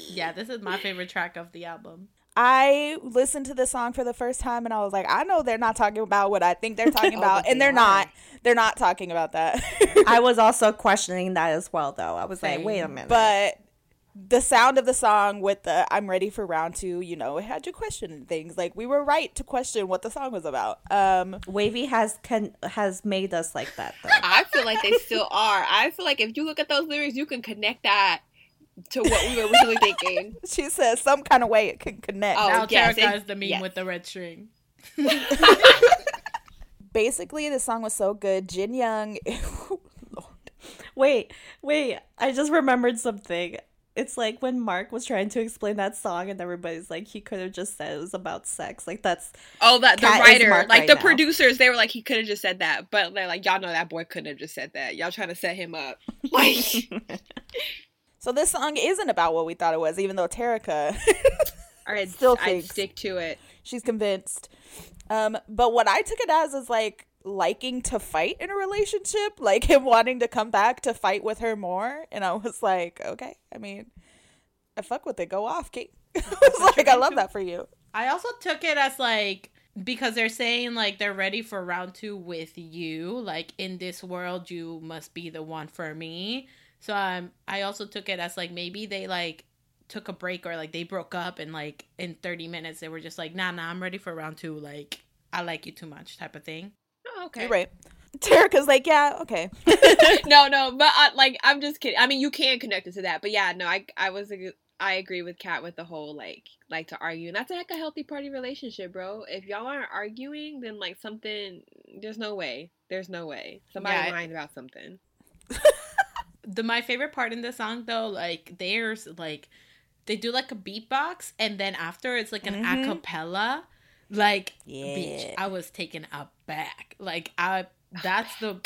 Yeah, this is my favorite track of the album. I listened to this song for the first time and I was like, I know they're not talking about what I think they're talking about, but and they they're are. not. They're not talking about that. I was also questioning that as well, though. I was like, wait a minute. but the sound of the song with the I'm ready for round two, you know, it had you question things. Like we were right to question what the song was about. Um Wavy has can has made us like that, though. I feel like they still are. I feel like if you look at those lyrics, you can connect that to what we were originally thinking. she says some kind of way it can connect. Oh, now yes, Terika it- is the meme yes. with the red string. Basically the song was so good. Jin Young Wait, wait. I just remembered something. It's like when Mark was trying to explain that song, and everybody's like, he could have just said it was about sex. Like that's Oh, that the Cat writer, like right the now. producers, they were like, he could have just said that, but they're like, y'all know that boy couldn't have just said that. Y'all trying to set him up. Like, So this song isn't about what we thought it was, even though all right, Still I'd stick to it. she's convinced. Um, but what I took it as is like liking to fight in a relationship, like him wanting to come back to fight with her more. And I was like, okay, I mean, I fuck with it. Go off, Kate. I was like, I love that for you. I also took it as like because they're saying like they're ready for round two with you. Like in this world, you must be the one for me. So um, I also took it as like maybe they like took a break or like they broke up and like in 30 minutes they were just like nah nah I'm ready for round two like I like you too much type of thing. Oh, okay. You're right. Terika's like, yeah, okay. no, no, but I, like I'm just kidding. I mean, you can connect it to that, but yeah, no, I I was I agree with Kat with the whole like like to argue, and that's like a healthy party relationship, bro. If y'all aren't arguing, then like something, there's no way, there's no way somebody Yeah, I- lying about something. the my favorite part in the song though like there's like they do like a beatbox and then after it's like an Mhm. acapella like bitch Yeah. i was taken aback like i that's the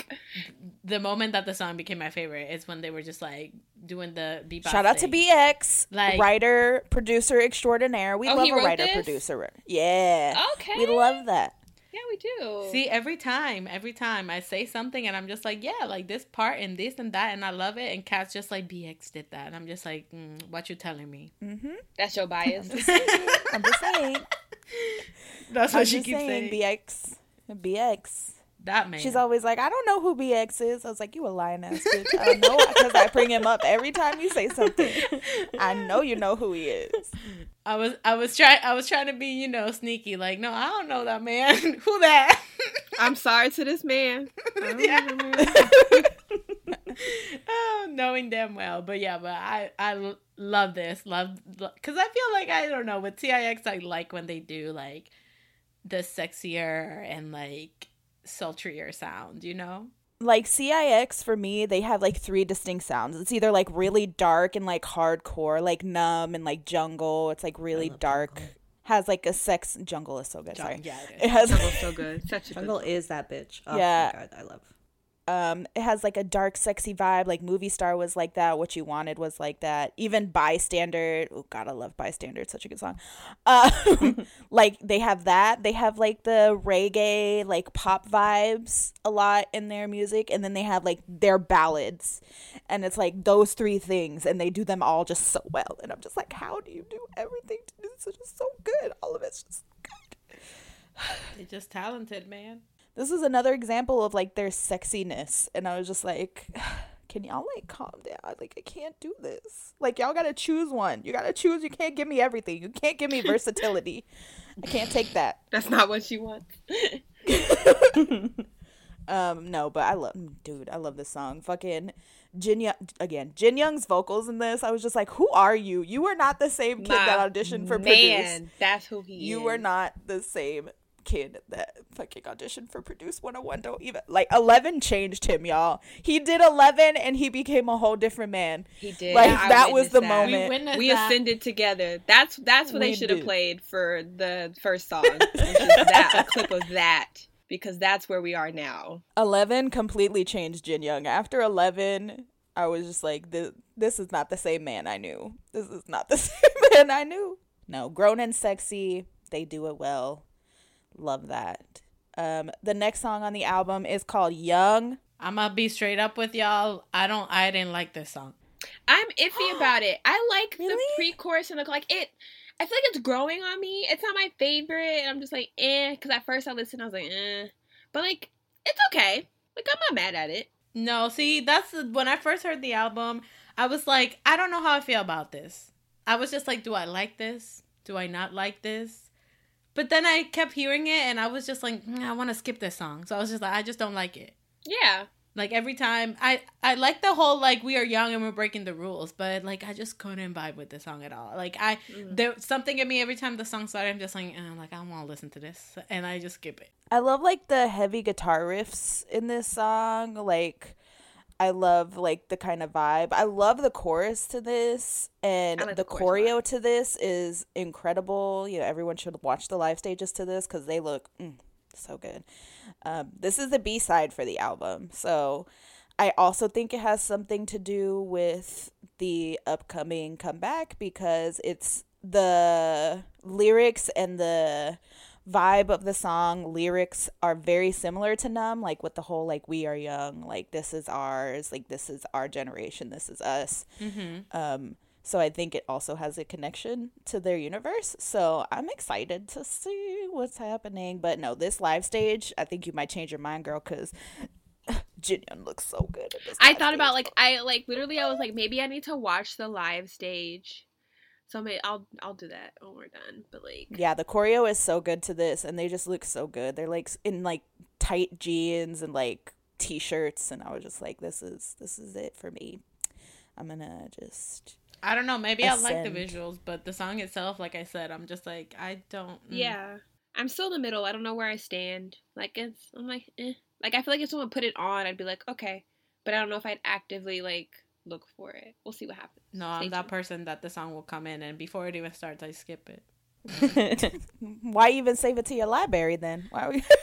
the moment that the song became my favorite is when they were just like doing the beatbox Shout out to. BX, Like- writer, producer extraordinaire. We Oh, love a writer, this? producer. Yeah. Okay, We love that. Yeah, we do. see every time every time i say something and i'm just like yeah like this part and this and that and i love it and cat's just like bx did that and i'm just like mm, what you telling me Mm-hmm. that's your bias. I'm just saying. that's I'm what she just keeps saying, saying BX. BX. that man She's always like, I don't know who BX is. I was like, you a lying ass bitch. I know because I bring him up every time you say something. I know you know who he is. I was I was trying I was trying to be you know sneaky. Like no I don't know that man. Who that? I'm sorry to this man. I don't Yeah. oh, knowing damn well. But yeah but I I love this. Love because I feel like I don't know with CIX I like when they do like the sexier and like sultrier sound you know Like CIX for me, they have like three distinct sounds. It's either like really dark and like hardcore, like numb and like jungle. It's like really dark. jungle. Has like a sex jungle is so good. Sorry. yeah it It is. has Jungle's so good. Such Jungle good. is that bitch. Oh Yeah. my god, I love. Um it has like a dark sexy vibe like movie star was like that what you wanted was like that. Even bystander oh god i love bystander it's such a good song. Um like they have that. They have like the reggae like pop vibes a lot in their music and then they have like their ballads. And it's like those three things and they do them all just so well. And i'm just like how do you do everything this is just so good? All of it's just good. They're just talented man this is another example of like their sexiness. And i was just like can y'all like calm down? Like i can't do this. Like y'all gotta choose one. You gotta choose. You can't give me everything. You can't give me versatility. I can't take that. That's not what you want. um no but i love dude i love this song. Fucking jin young again jin young's vocals in this. I was just like who are you? You were not the same kid that auditioned for produce. man, that's who he is. you is. were not the same kid that fucking auditioned for Produce 101 don't even like Wanna One changed him, y'all. He did Wanna One and he became a whole different man. He did. Like I that was the that. moment. We We ascended together. That's that's what they should have played for the first song, which is that a clip of that because that's where we are now. Wanna One completely changed Jin Young. After Wanna One, I was just like, this, this is not the same man I knew. This is not the same man I knew. No, grown and sexy. They do it well. Love that. Um, the next song on the album is called Young. I'm gonna be straight up with y'all. I don't. I didn't like this song. I'm iffy about it. I like the pre-chorus and the like it. I feel like it's growing on me. It's not my favorite. and I'm just like eh. Because at first I listened, I was like eh, but like it's okay. Like I'm not mad at it. No, see, that's the- when I first heard the album. I was like, I don't know how I feel about this. I was just like, do I like this? Do I not like this? But then I kept hearing it, and I was just like, "Mm, I want to skip this song. So I was just like, I just don't like it. Yeah. Like every time, I I like the whole like we are young and we're breaking the rules, but like I just couldn't vibe with the song at all. Like I Mm. there something in me every time the song started. I'm just like, and I'm like, I don't want to listen to this, and I just skip it. I love like the heavy guitar riffs in this song. Like I love like the kind of vibe. I love the chorus to this and like the, the choreo to this is incredible. You know, everyone should watch the live stages to this cuz they look mm, so good. Um, this is the B side for the album. So I also think it has something to do with the upcoming comeback because it's the lyrics and the vibe of the song lyrics are very similar to numb like with the whole like we are young like this is ours like this is our generation this is us Mm-hmm. um so i think it also has a connection to their universe so i'm excited to see what's happening but no this live stage i think you might change your mind girl because Jinyoung looks so good at this I thought about stage. like I like literally I was like maybe I need to watch the live stage. So maybe I'll I'll do that when we're done. But like Yeah, the choreo is so good to this, and they just look so good. They're like in like tight jeans and like t-shirts, and I was just like, this is this is it for me. I'm gonna just I don't know. Maybe I like the visuals, but the song itself, like I said, I'm just like I don't. mm. yeah, I'm still in the middle. I don't know where I stand. Like it's I'm like eh. Like I feel like if someone put it on, I'd be like okay, but I don't know if I'd actively like look for it. We'll see what happens. No, Stay I'm that person that the song will come in, and before it even starts, I skip it. why even save it to your library then? Why Are we?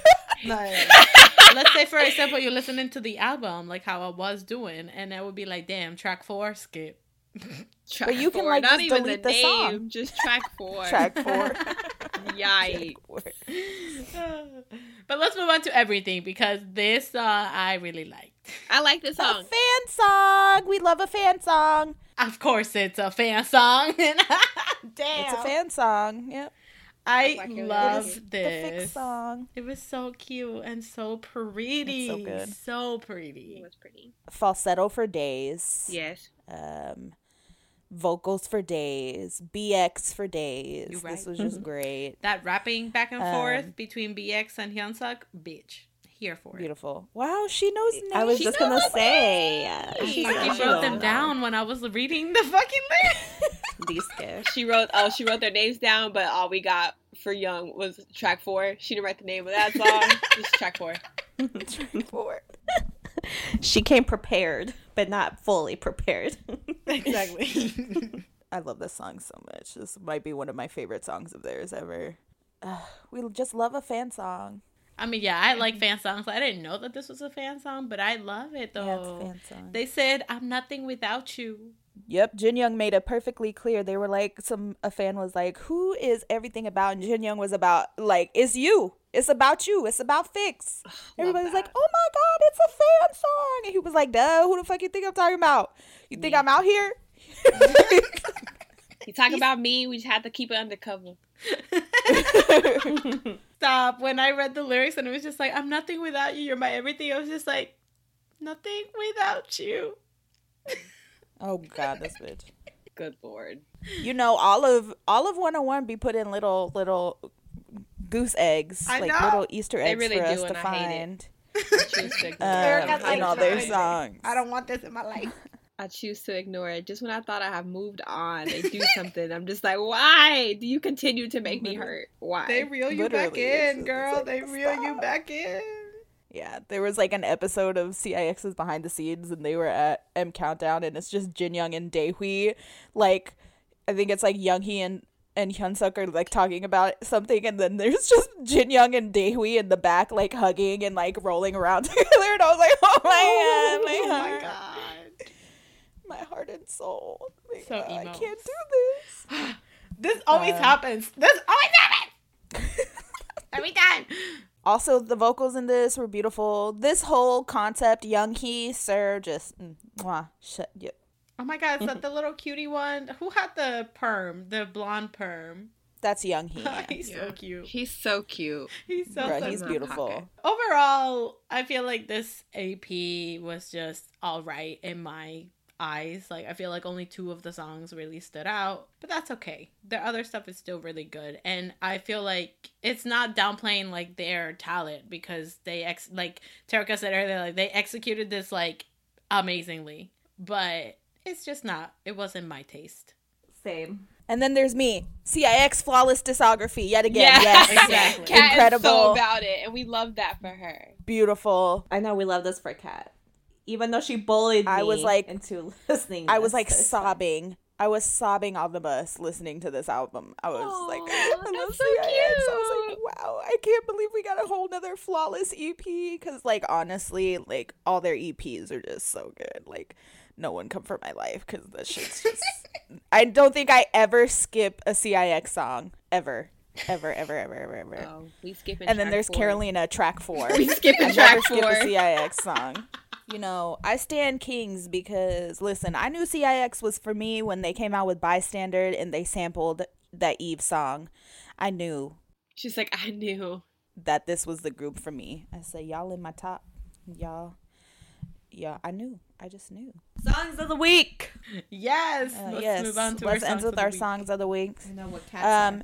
Like, let's say, for example, you're listening to the album, like how I was doing, and I would be like, "Damn, track four, skip." Track But you can, four, like, not just even delete the, the name, song. just track four. Track four. Yikes. but let's move on to everything because this uh, I really liked. I like this song. a song. fan song. We love a fan song. Of course, it's a fan song. Damn, It's a fan song. Yep. I Like love was The this. fix song. It was so cute and so pretty. It's so good. So pretty. It was pretty. Falsetto for days. Yes. um vocals for days bx for days You're this was just great That rapping back and Um, forth between BX and Hyunsuk, bitch. Here for it. beautiful wow she knows names. I was She just gonna say uh, she fucking knows wrote them them. down when I was reading the fucking list. These guys. She wrote oh she wrote their names down, but all we got for Young was track four. She didn't write the name of that song. just track four. track Four. She came prepared, but not fully prepared. exactly. i love this song so much this might be one of my favorite songs of theirs ever Ugh, we just love a fan song I mean, yeah, I like fan songs. I didn't know that this was a fan song, but I love it though. yeah it's a fan song They said, "I'm nothing without you." yep jin young made it perfectly clear they were like some a fan was like who is everything about and jin young was about like it's you it's about you it's about fix Everybody's like, "Oh my god, it's a fan song!" And he was like, "Duh, who the fuck you think I'm talking about? You think Me. I'm out here?" You talk about me, we just had to keep it undercover. Stop. When I read the lyrics and it was just like, "I'm nothing without you. You're my everything." I was just like, "Nothing without you." oh god, this bitch. Good lord. You know, all of all of Wanna One be put in little little goose eggs, I like know. little Easter eggs really for us do, to and I hate it. find Choose to- um, in all their songs. I don't want this in my life. I choose to ignore it. Just when I thought I have moved on, they do something. I'm just like, why do you continue to make me hurt? Why? They reel you back Literally, it's in, girl. like, they reel you back in. Yeah, there was like an episode of CIX's behind the scenes, and they were at M Countdown, and it's just Jin Young and Daehwi. Like, I think it's like Younghee and and Hyunsuk are like talking about something, and then there's just Jin Young and Daehwi in the back, like hugging and like rolling around together, and I was like, oh my oh god, my oh heart, my god. My heart and soul. Like, So uh, I can't do this. This always Um, happens. This always happens. Every time. Also, the vocals in this were beautiful. This whole concept, Young Hee, Sir, just mm, mwah, shut, yeah. Oh my god, is that the little cutie one? Who had the perm? The blonde perm. That's Young Hee. yeah. he's so cute. He's so cute. He's so, Bruh, so he's beautiful. pocket. overall, I feel like this EP was just all right in my eyes. Like I feel like only two of the songs really stood out, but that's okay. The other stuff is still really good, and I feel like it's not downplaying like their talent because they ex like Terika said earlier, like they executed this like amazingly, but it's just not. It wasn't my taste. Same. And then there's me, CIX flawless discography yet again. Yeah. Yes, Exactly. Kat is so Incredible. about it, and we love that for her. beautiful. I know we love this for Kat. Even though she bullied me I was like- into listening. I was like sobbing. I was sobbing on the bus listening to this album. I was Aw, like, I love that's so CIX. I was like, cute. wow, I can't believe we got a whole nother flawless EP. Because, like, honestly, like, all their EPs are just so good. Like, no one come for my life because the shit's just. I don't think I ever skip a CIX song. Ever. Ever, ever, ever, ever, ever. Oh, we skipping. and then there's four. Carolina, track four. We skipping I track never skip a CIX song. You know, I stand Kings because listen, I knew CIX was for me when they came out with Bystander and they sampled that Eve song. I knew She's like, I knew. that this was the group for me. I said, y'all in my top, y'all. Yeah, I knew. I just knew. songs of the week. Yes. Uh, let's yes, move on to let's our end songs with of our week. songs of the week. I know what Kat Um,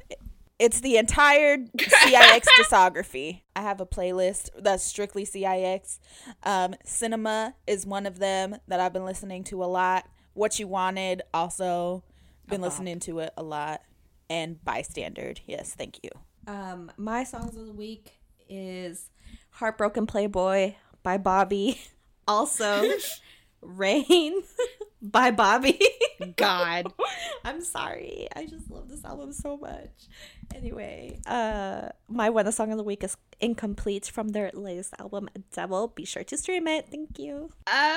it's the entire CIX discography. I have a playlist that's strictly CIX. Um, Cinema is one of them that I've been listening to a lot. What You Wanted also been listening to it a lot. And Bystander, yes, thank you. Um, my songs of the week is "Heartbroken Playboy" by Bobby. Also, "Rain" by Bobby. God. I'm sorry. I just love this album so much. Anyway, uh, my one song of the week is "Incomplete" from their latest album, "Devil." Be sure to stream it. Thank you.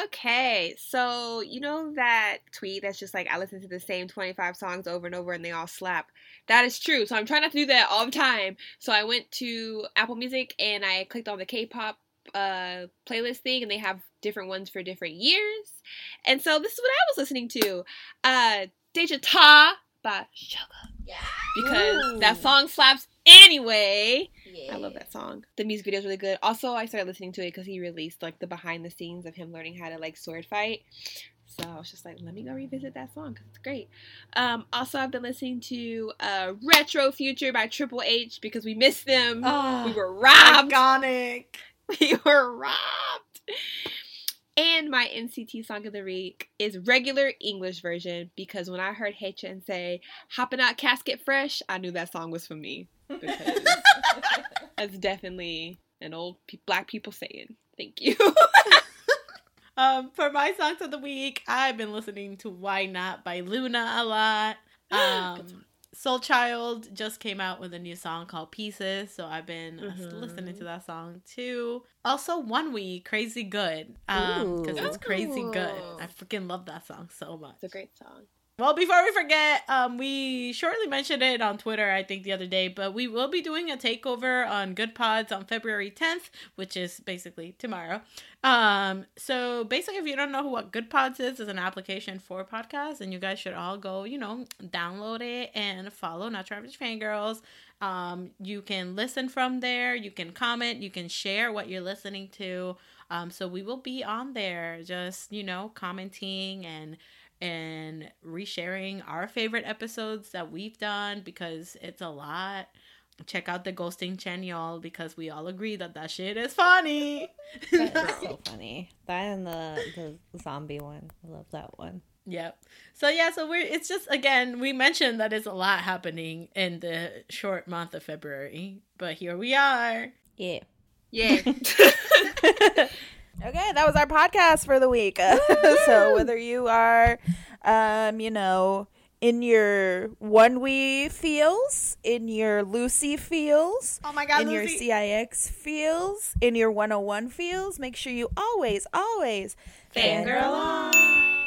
Okay, so you know that tweet that's just like I listen to the same 25 songs over and over and they all slap. That is true. So I'm trying not to do that all the time. So I went to Apple Music and I clicked on the K-pop uh playlist thing and they have different ones for different years. And so this is what I was listening to. Uh Daechwita by Suga. Yeah. Because that song slaps anyway. I love that song. The music video is really good. Also, I started listening to it because he released like the behind the scenes of him learning how to like sword fight. So I was just like, let me go revisit that song because it's great. Um, also, I've been listening to uh, Retro Future by Triple H because we missed them. Oh, we were robbed. Iconic. We were robbed. And my NCT song of the week is regular English version because when I heard Haechan say "Hopping out casket fresh," I knew that song was for me because that's definitely an old pe- black people saying. Thank you. Um, for my songs of the week, I've been listening to "Why Not" by LOONA a lot. Um, Soul Child just came out with a new song called Pieces, so I've been Mhm. listening to that song too. Also, One Week, Crazy Good, um, because it's crazy good. I freaking love that song so much. it's a great song. Well, before we forget, um, we shortly mentioned it on Twitter, I think, the other day, but we will be doing a takeover on Good Pods on February 10th, which is basically tomorrow. Um, so basically, if you don't know what Good Pods is, is an application for podcasts, and you guys should all go, you know, download it and follow Not Your Average Fangirls. Um, you can listen from there, you can comment, you can share what you're listening to. Um, so we will be on there, just you know, commenting and and resharing our favorite episodes that we've done because it's a lot check out the ghosting channel y'all because we all agree that that shit is funny. That is so funny. That and the the zombie one. I love that one. Yep. So yeah, so we're it's just again, we mentioned that it's a lot happening in the short month of February, but here we are. Yeah. Yeah. Okay, that was our podcast for the week. so whether you are, um, you know, in your ONEWE feels, in your Lucy feels, Oh my god, in your CIX feels, in your Wanna One feels, make sure you always, always Fangirl on.